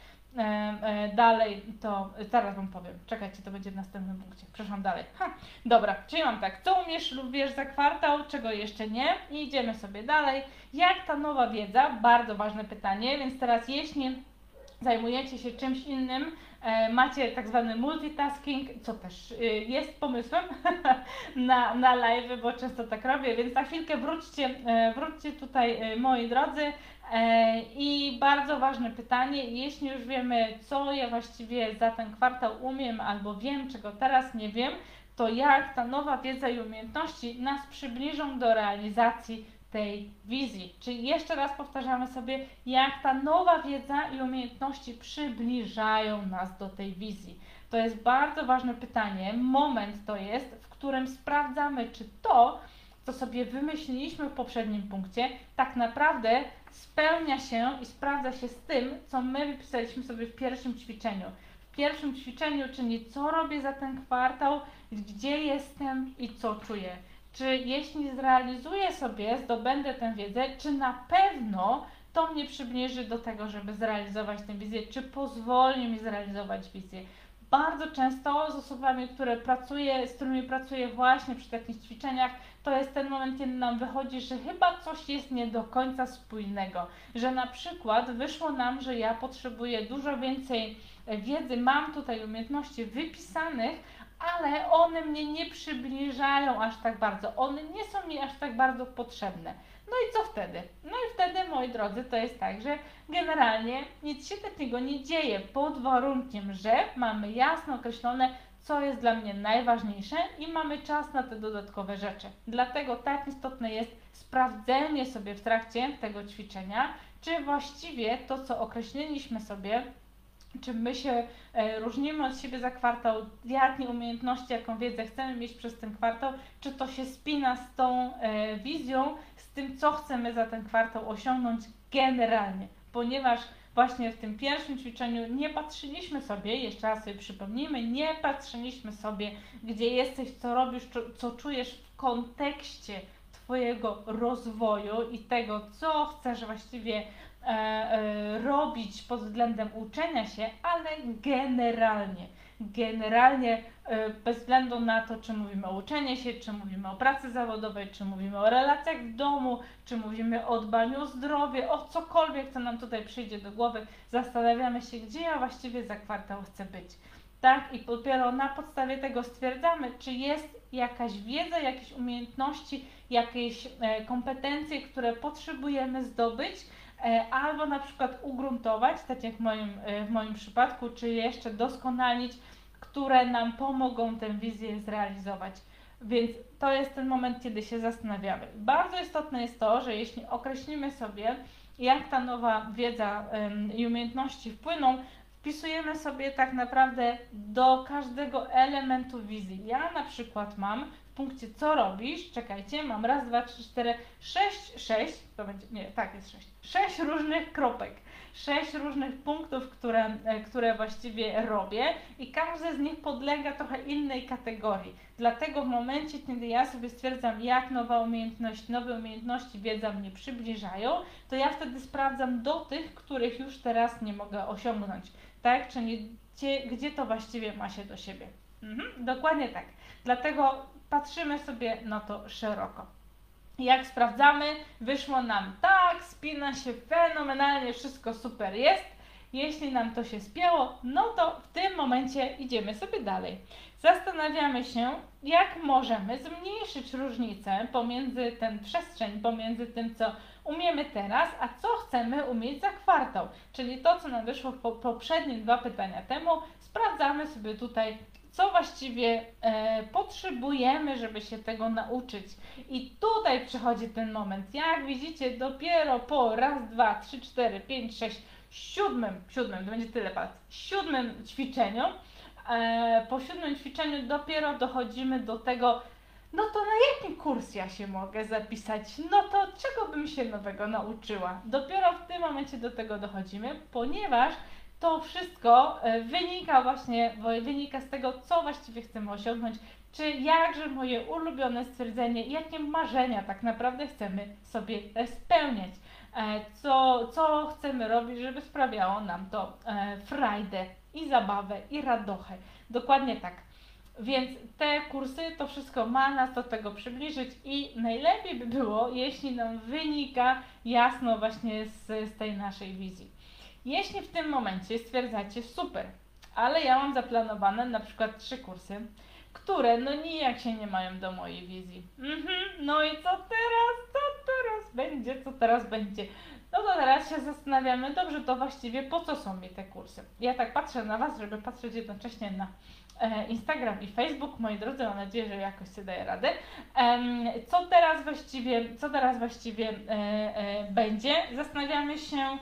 [SPEAKER 1] E, e, dalej to zaraz Wam powiem. Czekajcie, to będzie w następnym punkcie. Przeszłam dalej. Ha, dobra, czyli mam tak. Co umiesz lub wiesz za kwartał, czego jeszcze nie? I idziemy sobie dalej. Jak ta nowa wiedza? Bardzo ważne pytanie, więc teraz jeśli zajmujecie się czymś innym, e, macie tak zwany multitasking, co też y, jest pomysłem na, na live, bo często tak robię, więc za chwilkę wróćcie, wróćcie tutaj, moi drodzy. E, I bardzo ważne pytanie, jeśli już wiemy, co ja właściwie za ten kwartał umiem albo wiem, czego teraz nie wiem, to jak ta nowa wiedza i umiejętności nas przybliżą do realizacji tej wizji. Czyli jeszcze raz powtarzamy sobie, jak ta nowa wiedza i umiejętności przybliżają nas do tej wizji. To jest bardzo ważne pytanie. Moment to jest, w którym sprawdzamy, czy to, co sobie wymyśliliśmy w poprzednim punkcie, tak naprawdę spełnia się i sprawdza się z tym, co my wypisaliśmy sobie w pierwszym ćwiczeniu. W pierwszym ćwiczeniu, czyli co robię za ten kwartał, gdzie jestem i co czuję. Czy jeśli zrealizuję sobie, zdobędę tę wiedzę, czy na pewno to mnie przybliży do tego, żeby zrealizować tę wizję, czy pozwoli mi zrealizować wizję bardzo często z osobami, które pracuję, z którymi pracuję właśnie przy takich ćwiczeniach, to jest ten moment, kiedy nam wychodzi, że chyba coś jest nie do końca spójnego. Że na przykład wyszło nam, że ja potrzebuję dużo więcej wiedzy, mam tutaj umiejętności wypisanych, ale one mnie nie przybliżają aż tak bardzo. One nie są mi aż tak bardzo potrzebne. No i co wtedy? No i wtedy, moi drodzy, to jest tak, że generalnie nic się takiego nie dzieje pod warunkiem, że mamy jasno określone, co jest dla mnie najważniejsze i mamy czas na te dodatkowe rzeczy. Dlatego tak istotne jest sprawdzenie sobie w trakcie tego ćwiczenia, czy właściwie to, co określiliśmy sobie, czy my się e, różnimy od siebie za kwartał, jakie umiejętności, jaką wiedzę chcemy mieć przez ten kwartał, czy to się spina z tą e, wizją, z tym, co chcemy za ten kwartał osiągnąć generalnie, ponieważ właśnie w tym pierwszym ćwiczeniu nie patrzyliśmy sobie, jeszcze raz sobie przypomnijmy, nie patrzyliśmy sobie, gdzie jesteś, co robisz, co czujesz w kontekście Twojego rozwoju i tego, co chcesz właściwie E, e, robić pod względem uczenia się, ale generalnie. Generalnie e, bez względu na to, czy mówimy o uczeniu się, czy mówimy o pracy zawodowej, czy mówimy o relacjach w domu, czy mówimy o dbaniu o zdrowie, o cokolwiek, co nam tutaj przyjdzie do głowy, zastanawiamy się, gdzie ja właściwie za kwartał chcę być. Tak, i dopiero na podstawie tego stwierdzamy, czy jest jakaś wiedza, jakieś umiejętności, jakieś kompetencje, które potrzebujemy zdobyć, E, albo na przykład ugruntować, tak jak w moim, e, w moim przypadku, czy jeszcze doskonalić, które nam pomogą tę wizję zrealizować. Więc to jest ten moment, kiedy się zastanawiamy. Bardzo istotne jest to, że jeśli określimy sobie, jak ta nowa wiedza i umiejętności wpłyną, wpisujemy sobie tak naprawdę do każdego elementu wizji. Ja na przykład mam w punkcie co robisz, czekajcie, mam raz, dwa, trzy, cztery, sześć, sześć, to będzie, nie, tak jest sześć, sześć różnych kropek, sześć różnych punktów, które, e, które właściwie robię i każdy z nich podlega trochę innej kategorii. Dlatego w momencie, kiedy ja sobie stwierdzam, jak nowa umiejętność, nowe umiejętności, wiedza mnie przybliżają, to ja wtedy sprawdzam do tych, których już teraz nie mogę osiągnąć, tak? Czyli gdzie, gdzie to właściwie ma się do siebie. Mhm, dokładnie tak. Dlatego patrzymy sobie na to szeroko. Jak sprawdzamy, wyszło nam tak, spina się fenomenalnie, wszystko super jest. Jeśli nam to się spięło, no to w tym momencie idziemy sobie dalej. Zastanawiamy się, jak możemy zmniejszyć różnicę pomiędzy ten przestrzeń, pomiędzy tym, co umiemy teraz, a co chcemy umieć za kwartał. Czyli to, co nam wyszło w poprzednie dwa pytania temu, sprawdzamy sobie tutaj co właściwie e, potrzebujemy, żeby się tego nauczyć. I tutaj przychodzi ten moment. Jak widzicie, dopiero po raz, dwa, trzy, cztery, pięć, sześć, siódmym, siódmym, to będzie tyle pas, siódmym ćwiczeniu, e, po siódmym ćwiczeniu dopiero dochodzimy do tego, no to na jaki kurs ja się mogę zapisać? No to czego bym się nowego nauczyła? Dopiero w tym momencie do tego dochodzimy, ponieważ to wszystko e, wynika właśnie, wynika z tego, co właściwie chcemy osiągnąć, czy jakże moje ulubione stwierdzenie, jakie marzenia tak naprawdę chcemy sobie spełniać, e, co, co chcemy robić, żeby sprawiało nam to e, frajdę i zabawę i radochę. Dokładnie tak. Więc te kursy, to wszystko ma nas do tego przybliżyć i najlepiej by było, jeśli nam wynika jasno właśnie z, z tej naszej wizji. Jeśli w tym momencie stwierdzacie, super, ale ja mam zaplanowane na przykład trzy kursy, które no nijak się nie mają do mojej wizji. Mhm, no i co teraz? Co teraz będzie? Co teraz będzie? No to teraz się zastanawiamy, dobrze, to właściwie po co są mi te kursy? Ja tak patrzę na Was, żeby patrzeć jednocześnie na e, Instagram i Facebook. Moi drodzy, mam nadzieję, że jakoś sobie daję radę. Co teraz właściwie, co teraz właściwie e, e, będzie? Zastanawiamy się,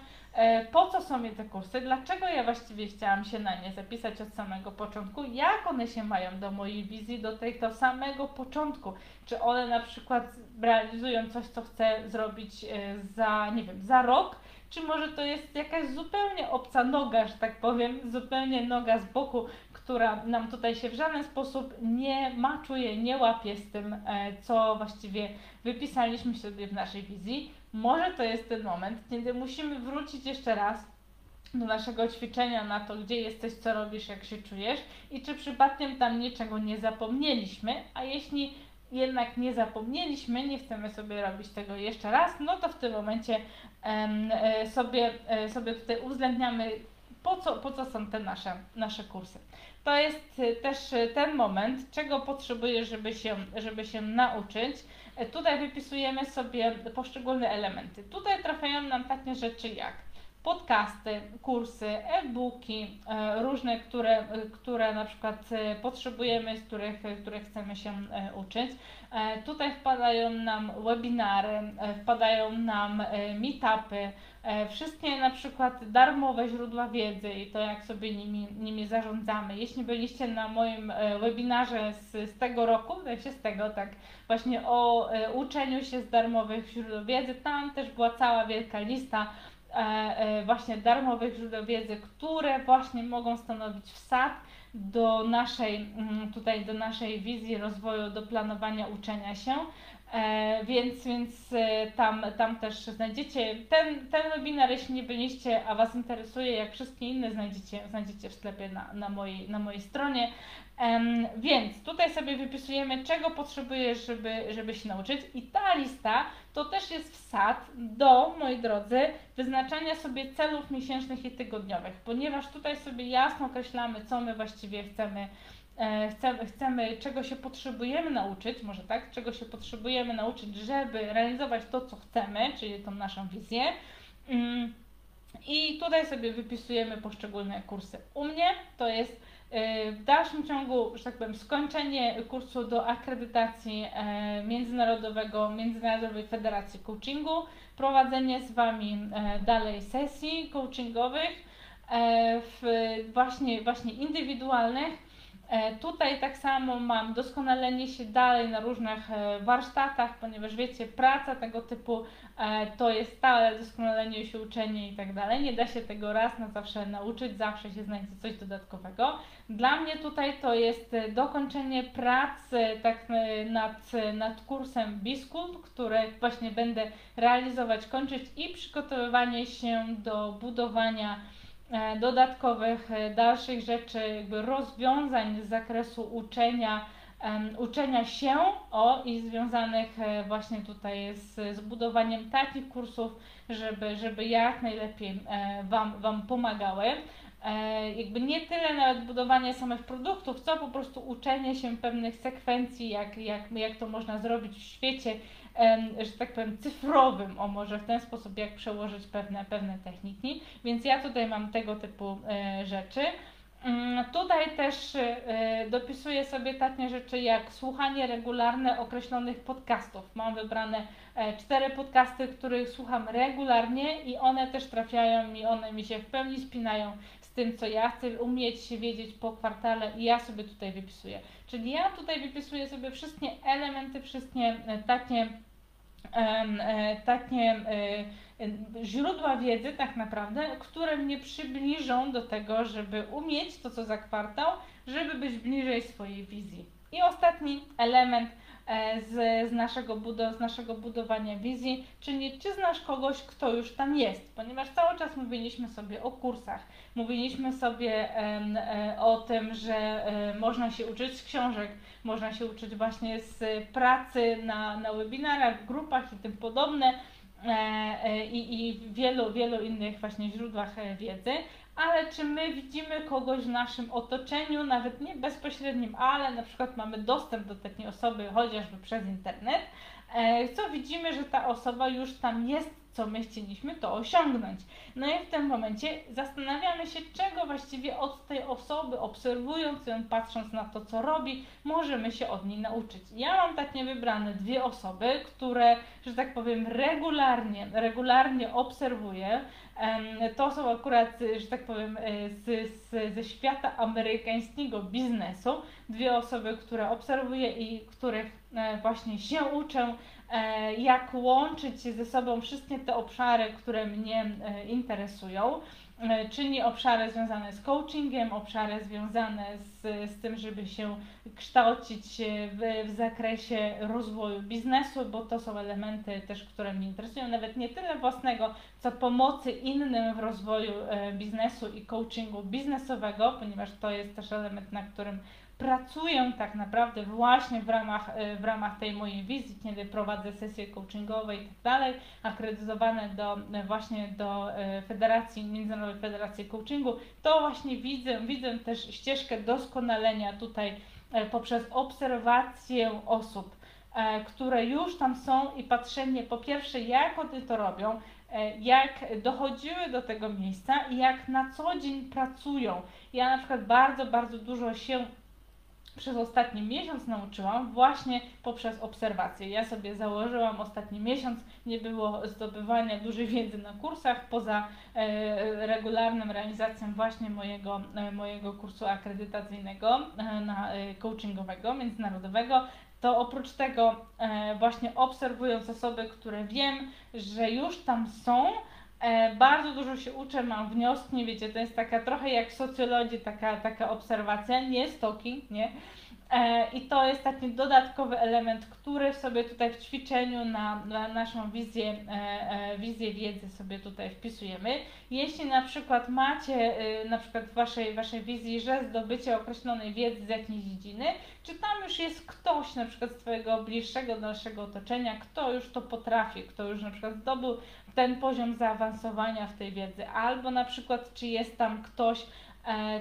[SPEAKER 1] po co są mi te kursy, dlaczego ja właściwie chciałam się na nie zapisać od samego początku, jak one się mają do mojej wizji, do tego samego początku. Czy one na przykład realizują coś, co chcę zrobić e, za, nie wiem, za rok, czy może to jest jakaś zupełnie obca noga, że tak powiem, zupełnie noga z boku, która nam tutaj się w żaden sposób nie maczuje, nie łapie z tym, e, co właściwie wypisaliśmy sobie w naszej wizji. Może to jest ten moment, kiedy musimy wrócić jeszcze raz do naszego ćwiczenia na to, gdzie jesteś, co robisz, jak się czujesz i czy przypadkiem tam niczego nie zapomnieliśmy, a jeśli jednak nie zapomnieliśmy, nie chcemy sobie robić tego jeszcze raz, no to w tym momencie um, sobie, e, sobie tutaj uwzględniamy, po co, po co są te nasze, nasze kursy. To jest też ten moment, czego potrzebuję, żeby się, żeby się nauczyć. Tutaj wypisujemy sobie poszczególne elementy. Tutaj trafiają nam takie rzeczy jak podcasty, kursy, e-booki, e, różne, które, które na przykład e, potrzebujemy, z których, których chcemy się e, uczyć. Tutaj wpadają nam webinary, wpadają nam meetupy, wszystkie na przykład darmowe źródła wiedzy i to jak sobie nimi, nimi zarządzamy. Jeśli byliście na moim webinarze z, z tego roku, się z tego tak, właśnie o uczeniu się z darmowych źródeł wiedzy, tam też była cała wielka lista E, e, właśnie darmowych źródeł wiedzy, które właśnie mogą stanowić wsad do naszej, mm, tutaj do naszej wizji rozwoju, do planowania uczenia się. E, więc więc tam, tam też znajdziecie ten, ten webinar, jeśli nie byliście, a Was interesuje, jak wszystkie inne znajdziecie, znajdziecie w sklepie na, na, mojej, na mojej stronie. Um, więc tutaj sobie wypisujemy, czego potrzebujesz, żeby, żeby się nauczyć, i ta lista to też jest wsad do, moi drodzy, wyznaczania sobie celów miesięcznych i tygodniowych, ponieważ tutaj sobie jasno określamy, co my właściwie chcemy. E, chcemy, chcemy, czego się potrzebujemy nauczyć, może tak, czego się potrzebujemy nauczyć, żeby realizować to, co chcemy, czyli tą naszą wizję. Mm, I tutaj sobie wypisujemy poszczególne kursy. U mnie to jest E, w dalszym ciągu, że tak powiem, skończenie kursu do akredytacji e, międzynarodowego, Międzynarodowej Federacji Coachingu, prowadzenie z Wami e, dalej sesji coachingowych, w właśnie, właśnie indywidualnych, tutaj tak samo mam doskonalenie się dalej na różnych e, warsztatach, ponieważ wiecie, praca tego typu e, to jest stale doskonalenie się, uczenie i tak dalej. Nie da się tego raz na zawsze nauczyć, zawsze się znajdzie coś dodatkowego. Dla mnie tutaj to jest dokończenie pracy tak nad, nad kursem Biskult, który właśnie będę realizować, kończyć i przygotowywanie się do budowania E, dodatkowych, e, dalszych rzeczy, jakby rozwiązań z zakresu uczenia, uczenia się o i związanych e, właśnie tutaj z, z budowaniem takich kursów, żeby, żeby jak najlepiej wam, wam pomagały. Jakby nie tyle nawet budowanie samych produktów, co po prostu uczenie się pewnych sekwencji, jak, jak, jak to można zrobić w świecie że tak powiem, cyfrowym, o może w ten sposób, jak przełożyć pewne, pewne techniki. Więc ja tutaj mam tego typu e, rzeczy. Mm, tutaj też y, dopisuję sobie takie rzeczy jak słuchanie regularne określonych podcastów. Mam wybrane e, cztery podcasty, których słucham regularnie i one też trafiają mi, one mi się w pełni spinają z tym, co ja chcę umieć się wiedzieć po kwartale i ja sobie tutaj wypisuję. Czyli ja tutaj wypisuję sobie wszystkie elementy, wszystkie e, takie, e, takie źródła wiedzy tak naprawdę, które mnie przybliżą do tego, żeby umieć to, co za kwartał, żeby być bliżej swojej wizji. I ostatni element e, z, z, naszego budo, z naszego budowania wizji, czyli czy znasz kogoś, kto już tam jest, ponieważ cały czas mówiliśmy sobie o kursach, mówiliśmy sobie e, o tym, że e, można się uczyć z książek, można się uczyć właśnie z pracy na, na webinarach, grupach i tym podobne, E, e, i, i wielu, wielu innych właśnie źródłach e, wiedzy, ale czy my widzimy kogoś w naszym otoczeniu, nawet nie bezpośrednim, ale na przykład mamy dostęp do takiej osoby chociażby przez internet, co widzimy, że ta osoba już tam jest co my chcieliśmy to osiągnąć. No i w tym momencie zastanawiamy się, czego właściwie od tej osoby, obserwując ją, patrząc na to, co robi, możemy się od niej nauczyć. Ja mam takie wybrane dwie osoby, które, że tak powiem, regularnie, regularnie obserwuję. To są akurat, że tak powiem, e, z, z, ze świata amerykańskiego biznesu. Dwie osoby, które obserwuję i których e, właśnie się uczę, E, jak łączyć ze sobą wszystkie te obszary, które mnie interesują, czyli obszary związane z coachingiem, obszary związane z, z tym, żeby się kształcić w, w zakresie rozwoju biznesu, bo to są elementy też, które mnie interesują, nawet nie tyle własnego, co pomocy innym w rozwoju biznesu i coachingu biznesowego, ponieważ to jest też element, na którym pracuję tak naprawdę właśnie w ramach, e, w ramach tej mojej wizji, kiedy prowadzę sesje coachingowe i tak dalej, akredytowane do, e, właśnie do e, Federacji, Międzynarodowej Federacji Coachingu, to właśnie widzę, widzę też ścieżkę doskonalenia tutaj poprzez obserwację osób, które już tam są i patrzenie po pierwsze jak one to robią, jak dochodziły do tego miejsca i jak na co dzień pracują. Ja na przykład bardzo, bardzo dużo się przez ostatni miesiąc nauczyłam właśnie poprzez obserwacje. Ja sobie założyłam ostatni miesiąc, nie było zdobywania dużej wiedzy na kursach, poza e, regularną realizacją właśnie mojego, e, mojego kursu akredytacyjnego, e, na, e, coachingowego, międzynarodowego, to oprócz tego e, właśnie obserwując osoby, które wiem, że już tam są, bardzo dużo się uczę, mam wnioski, wiecie, to jest taka trochę jak socjologii, taka, taka obserwacja, nie stalking, nie? E, I to jest taki dodatkowy element, który sobie tutaj w ćwiczeniu na, na naszą wizję, e, wizję wiedzy sobie tutaj wpisujemy. Jeśli na przykład macie na przykład w waszej, waszej wizji, że zdobycie określonej wiedzy z jakiejś dziedziny, czy tam już jest ktoś na przykład z Twojego bliższego, dalszego otoczenia, kto już to potrafi, kto już na przykład zdobył ten poziom zaawansowania w tej wiedzy, albo na przykład czy jest tam ktoś, e,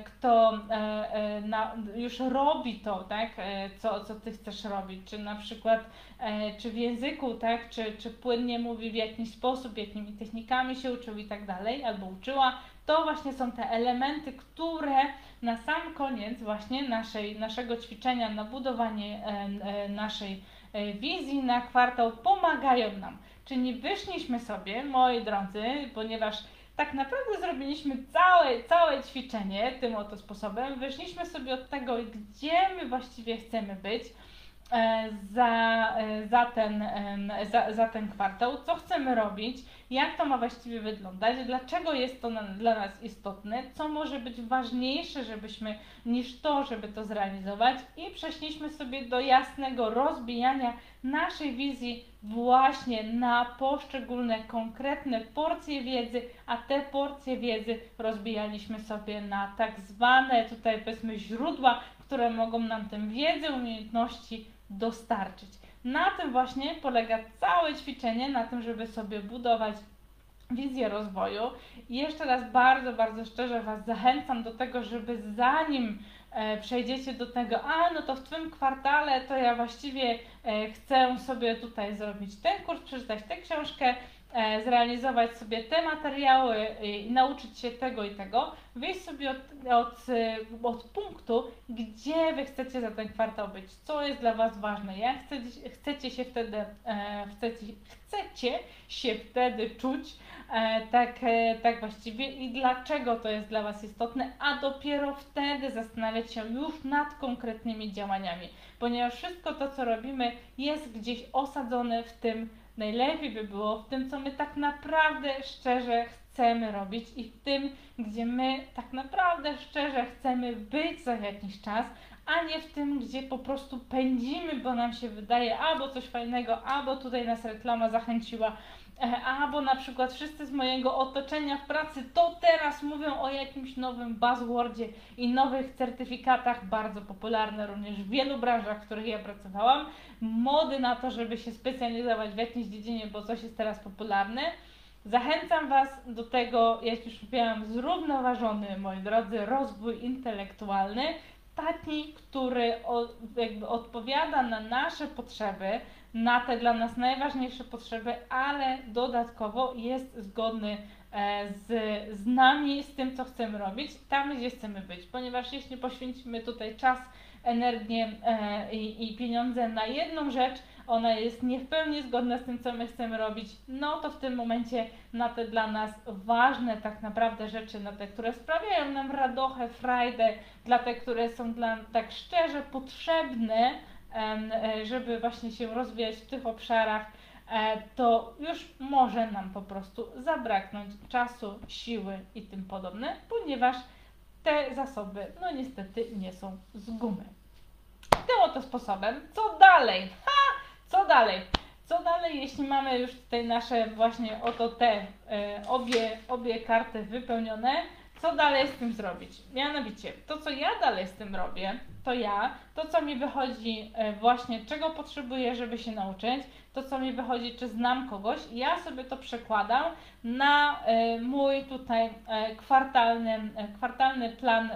[SPEAKER 1] kto e, e, już robi to, tak, co, co ty chcesz robić, czy na przykład, czy w języku, tak, czy, czy płynnie mówi w jakiś sposób, jakimi technikami się uczył i tak dalej, albo uczyła, to właśnie są te elementy, które na sam koniec właśnie naszej, naszego ćwiczenia na budowanie naszej wizji na kwartał pomagają nam. Czyli wyszliśmy sobie, moi drodzy, ponieważ tak naprawdę zrobiliśmy całe, całe ćwiczenie tym oto sposobem. Wyszliśmy sobie od tego, gdzie my właściwie chcemy być za, e, za, ten, za, za ten kwartał, co chcemy robić, jak to ma właściwie wyglądać, dlaczego jest to dla nas istotne, co może być ważniejsze, żebyśmy niż to, żeby to zrealizować? I przeszliśmy sobie do jasnego rozbijania naszej wizji właśnie na poszczególne konkretne porcje wiedzy, a te porcje wiedzy rozbijaliśmy sobie na tak zwane tutaj powiedzmy źródła, które mogą nam tę wiedzę, umiejętności dostarczyć. Na tym właśnie polega całe ćwiczenie, na tym, żeby sobie budować wizję rozwoju. I jeszcze raz bardzo, bardzo szczerze Was zachęcam do tego, żeby zanim e, przejdziecie do tego, a no to w tym kwartale to ja właściwie e, chcę sobie tutaj zrobić ten kurs, przeczytać tę książkę, zrealizować sobie te materiały i nauczyć się tego i tego, wyjść sobie od, od, od punktu, gdzie Wy chcecie za ten kwartał być, co jest dla Was ważne, jak chcecie, chcecie się wtedy, e, chcecie, chcecie się wtedy czuć, e, tak, tak właściwie i dlaczego to jest dla Was istotne, a dopiero wtedy zastanawiać się już nad konkretnymi działaniami, ponieważ wszystko to, co robimy, jest gdzieś osadzone w tym, najlepiej by było w tym, co my tak naprawdę szczerze chcemy robić i w tym, gdzie my tak naprawdę szczerze chcemy być za jakiś czas, a nie w tym, gdzie po prostu pędzimy, bo nam się wydaje albo coś fajnego, albo tutaj nas reklama zachęciła, e, albo na przykład wszyscy z mojego otoczenia w pracy to teraz mówią o jakimś nowym buzzwordzie i nowych certyfikatach, bardzo popularne również w wielu branżach, w których ja pracowałam, mody na to, żeby się specjalizować w jakiejś dziedzinie, bo coś jest teraz popularne. Zachęcam Was do tego, jak już mówiłam, zrównoważony, moi drodzy, rozwój intelektualny, taki, który jakby odpowiada na nasze potrzeby, na te dla nas najważniejsze potrzeby, ale dodatkowo jest zgodny e, z, z nami, z tym, co chcemy robić, tam, gdzie chcemy być. Ponieważ jeśli poświęcimy tutaj czas, energię e, i, i pieniądze na jedną rzecz, ona jest nie w pełni zgodna z tym, co my chcemy robić, no to w tym momencie na te dla nas ważne tak naprawdę rzeczy, na te, które sprawiają nam radochę, frajdę, dla te, które są dla tak szczerze potrzebne, żeby właśnie się rozwijać w tych obszarach, e, to już może nam po prostu zabraknąć czasu, siły i tym podobne, ponieważ te zasoby, no niestety, nie są z gumy. Tym oto sposobem, co dalej? Ha! Co dalej? Co dalej, jeśli mamy już tutaj nasze właśnie oto te y, obie, obie karty wypełnione? Co dalej z tym zrobić? Mianowicie, to co ja dalej z tym robię, to ja, to co mi wychodzi e, właśnie, czego potrzebuję, żeby się nauczyć, to co mi wychodzi, czy znam kogoś, ja sobie to przekładam na e, mój tutaj e, kwartalny, kwartalny plan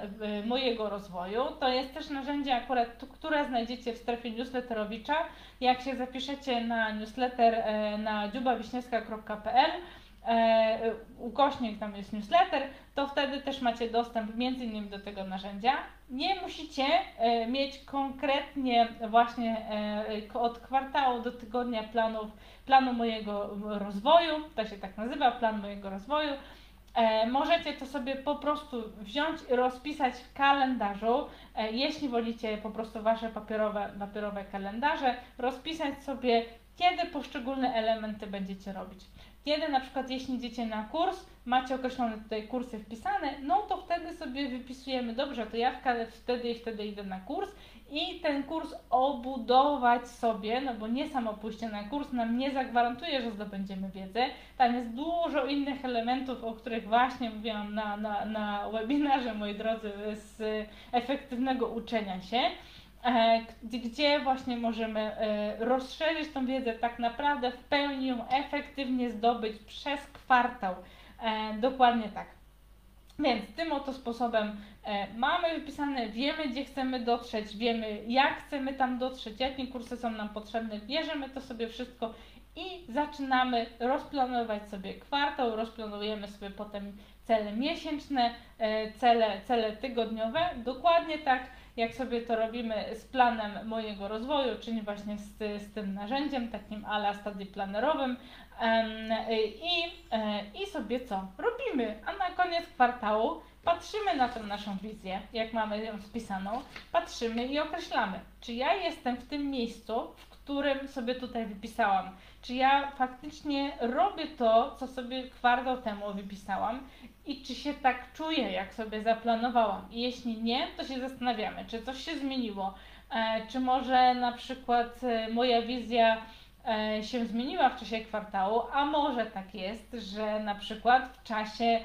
[SPEAKER 1] mojego rozwoju. To jest też narzędzie akurat, które znajdziecie w strefie newsletterowicza. Jak się zapiszecie na newsletter na dziubawiśniewska.pl e, ukośnik tam jest newsletter, to wtedy też macie dostęp między innymi do tego narzędzia. Nie musicie e, mieć konkretnie właśnie e, od kwartału do tygodnia planów, planu mojego rozwoju, to się tak nazywa, plan mojego rozwoju. E, możecie to sobie po prostu wziąć i rozpisać w kalendarzu, e, jeśli wolicie po prostu Wasze papierowe, papierowe kalendarze, rozpisać sobie, kiedy poszczególne elementy będziecie robić. Kiedy na przykład jeśli idziecie na kurs, macie określone tutaj kursy wpisane, no to wtedy sobie wypisujemy, dobrze, to ja wtedy i wtedy idę na kurs i ten kurs obudować sobie, no bo nie samo pójście na kurs nam nie zagwarantuje, że zdobędziemy wiedzę. Tam jest dużo innych elementów, o których właśnie mówiłam na, na, na webinarze, moi drodzy, z efektywnego uczenia się. E, gdzie właśnie możemy e, rozszerzyć tą wiedzę, tak naprawdę w pełni ją efektywnie zdobyć przez kwartał. E, dokładnie tak. Więc tym oto sposobem mamy wypisane, wiemy gdzie chcemy dotrzeć, wiemy jak chcemy tam dotrzeć, jakie kursy są nam potrzebne, bierzemy to sobie wszystko i zaczynamy rozplanować sobie kwartał, rozplanujemy sobie potem cele miesięczne, cele, cele tygodniowe, dokładnie tak jak sobie to robimy z planem mojego rozwoju, czyli właśnie z, z tym narzędziem takim ala study planerowym i, e, i sobie co? Robimy, a na koniec kwartału patrzymy na tę naszą wizję, jak mamy ją wpisaną, patrzymy i określamy, czy ja jestem w tym miejscu, w którym sobie tutaj wypisałam. Czy ja faktycznie robię to, co sobie kwartał temu wypisałam i czy się tak czuję, jak sobie zaplanowałam. I jeśli nie, to się zastanawiamy, czy coś się zmieniło, e, czy może na przykład e, moja wizja e, się zmieniła w czasie kwartału, a może tak jest, że na przykład w czasie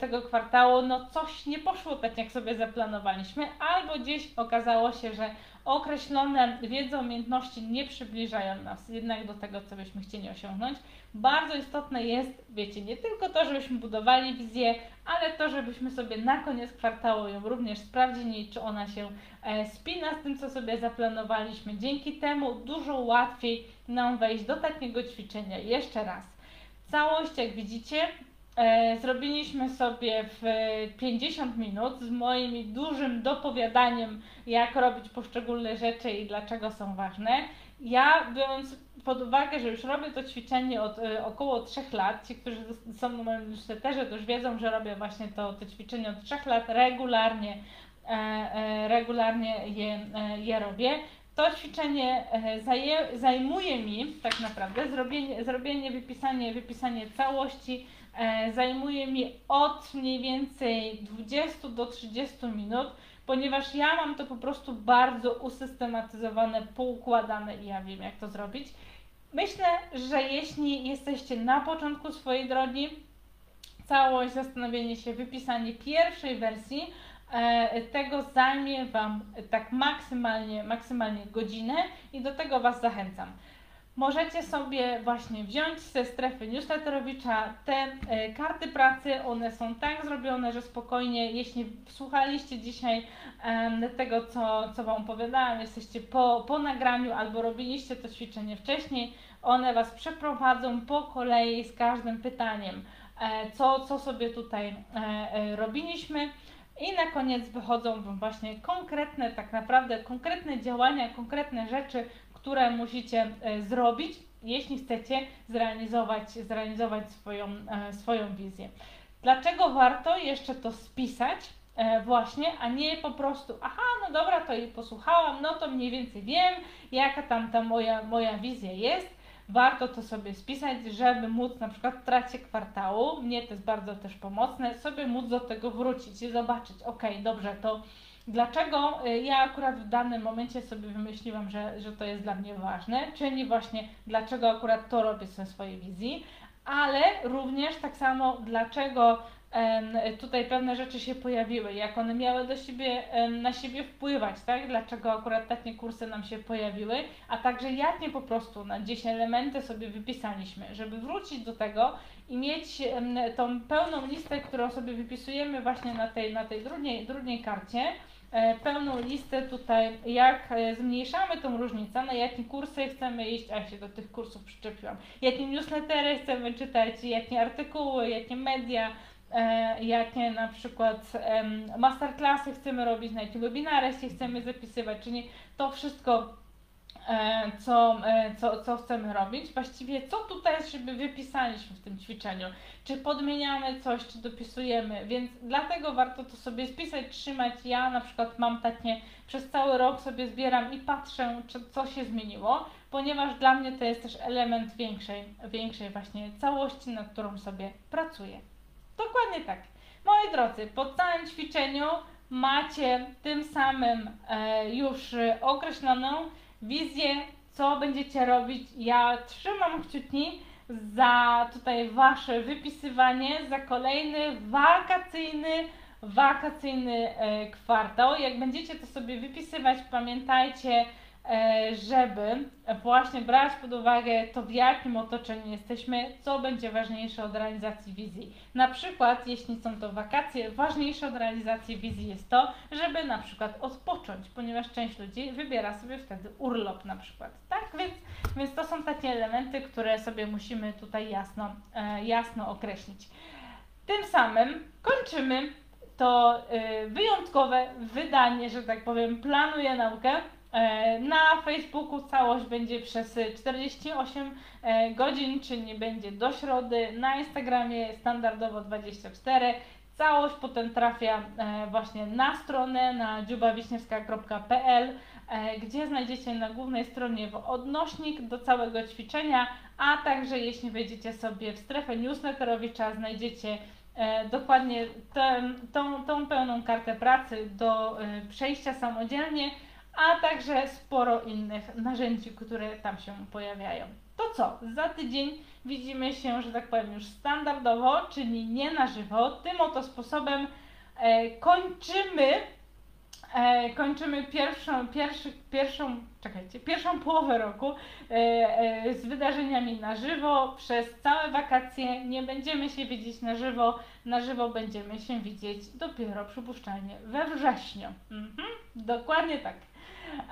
[SPEAKER 1] tego kwartału no coś nie poszło tak, jak sobie zaplanowaliśmy, albo gdzieś okazało się, że określone wiedzy, umiejętności nie przybliżają nas jednak do tego, co byśmy chcieli osiągnąć. Bardzo istotne jest, wiecie, nie tylko to, żebyśmy budowali wizję, ale to, żebyśmy sobie na koniec kwartału ją również sprawdzili, czy ona się e, spina z tym, co sobie zaplanowaliśmy. Dzięki temu dużo łatwiej nam wejść do takiego ćwiczenia jeszcze raz Całość, jak widzicie, zrobiliśmy sobie w 50 minut z moim dużym dopowiadaniem, jak robić poszczególne rzeczy i dlaczego są ważne. Ja, biorąc pod uwagę, że już robię to ćwiczenie od e, około 3 lat, ci, którzy są na moim newsletterze, to już wiedzą, że robię właśnie to, to ćwiczenie od 3 lat regularnie, e, e, regularnie je, e, je robię. To ćwiczenie e, zaje, zajmuje mi tak naprawdę zrobienie, zrobienie wypisanie, wypisanie całości, e, zajmuje mi od mniej więcej 20 do 30 minut ponieważ ja mam to po prostu bardzo usystematyzowane, poukładane i ja wiem, jak to zrobić. Myślę, że jeśli jesteście na początku swojej drogi, całość, zastanowienie się, wypisanie pierwszej wersji e, tego zajmie Wam tak maksymalnie, maksymalnie godzinę i do tego Was zachęcam. Możecie sobie właśnie wziąć ze strefy newsletterowicza te e, karty pracy. One są tak zrobione, że spokojnie, jeśli słuchaliście dzisiaj tego, co, co Wam opowiadałam, jesteście po, po nagraniu albo robiliście to ćwiczenie wcześniej, one Was przeprowadzą po kolei z każdym pytaniem, e, co, co sobie tutaj e, robiliśmy. I na koniec wychodzą właśnie konkretne, tak naprawdę konkretne działania, konkretne rzeczy, które musicie e, zrobić, jeśli chcecie zrealizować, zrealizować swoją, e, swoją wizję. Dlaczego warto jeszcze to spisać? E, właśnie, a nie po prostu, aha, no dobra, to jej posłuchałam, no to mniej więcej wiem, jaka tam ta moja, moja wizja jest. Warto to sobie spisać, żeby móc na przykład w trakcie kwartału, mnie to jest bardzo też pomocne, sobie móc do tego wrócić i zobaczyć, ok, dobrze, to Dlaczego y, ja akurat w danym momencie sobie wymyśliłam, że, że to jest dla mnie ważne, czyli właśnie dlaczego akurat to robię ze swojej wizji, ale również tak samo dlaczego tutaj pewne rzeczy się pojawiły, jak one miały do siebie, na siebie wpływać, tak? Dlaczego akurat takie kursy nam się pojawiły, a także jakie po prostu na gdzieś elementy sobie wypisaliśmy, żeby wrócić do tego i mieć tą pełną listę, którą sobie wypisujemy właśnie na tej, na tej drugiej, drugiej karcie, E, pełną listę tutaj, jak e, zmniejszamy tą różnicę, na jakie kursy chcemy iść, a ja się do tych kursów przyczepiłam, jakie newslettery chcemy czytać, jakie artykuły, jakie media, e, jakie na przykład masterclassy chcemy robić, na jakie webinary się chcemy zapisywać, czyli to wszystko co, e, co, co chcemy robić. Właściwie co tutaj żeby wypisaliśmy w tym ćwiczeniu. Czy podmieniamy coś, czy dopisujemy, więc dlatego warto to sobie spisać, trzymać. Ja na przykład mam takie, przez cały rok sobie zbieram i patrzę, czy, co się zmieniło, ponieważ dla mnie to jest też element większej, większej właśnie całości, nad którą sobie pracuję. Dokładnie tak. Moi drodzy, po całym ćwiczeniu macie tym samym e, już określoną wizję, co będziecie robić. Ja trzymam kciuki za tutaj Wasze wypisywanie, za kolejny wakacyjny, wakacyjny e, kwartał. Jak będziecie to sobie wypisywać, pamiętajcie, żeby właśnie brać pod uwagę to, w jakim otoczeniu jesteśmy, co będzie ważniejsze od realizacji wizji. Na przykład, jeśli są to wakacje, ważniejsze od realizacji wizji jest to, żeby na przykład odpocząć, ponieważ część ludzi wybiera sobie wtedy urlop na przykład. Tak, więc, więc to są takie elementy, które sobie musimy tutaj jasno, e, jasno określić. Tym samym kończymy to e, wyjątkowe wydanie, że tak powiem, Planuję Naukę E, na Facebooku całość będzie przez 48 e, godzin, czyli będzie do środy. Na Instagramie standardowo 24. Całość potem trafia e, właśnie na stronę na dziubawiśniewska.pl, gdzie znajdziecie na głównej stronie odnośnik do całego ćwiczenia, a także jeśli wejdziecie sobie w strefę newsletterowicza, znajdziecie dokładnie tę, tą, tą pełną kartę pracy do przejścia samodzielnie a także sporo innych narzędzi, które tam się pojawiają. To co? Za tydzień widzimy się, że tak powiem, już standardowo, czyli nie na żywo. Tym oto sposobem e, kończymy e, kończymy pierwszą, pierwszy, pierwszą, czekajcie, pierwszą połowę roku e, e, z wydarzeniami na żywo. Przez całe wakacje nie będziemy się widzieć na żywo. Na żywo będziemy się widzieć dopiero przypuszczalnie we wrześniu. Mhm, dokładnie tak.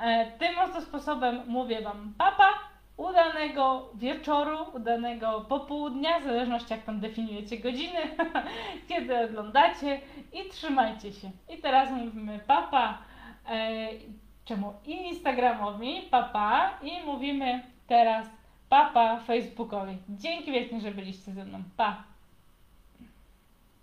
[SPEAKER 1] E, tym oto sposobem mówię Wam papa udanego wieczoru, udanego popołudnia, w zależności jak tam definiujecie godziny, kiedy oglądacie i trzymajcie się. I teraz mówimy papa, e, czemu Instagramowi, papa i mówimy teraz papa Facebookowi. Dzięki wielkie, że byliście ze mną. Pa!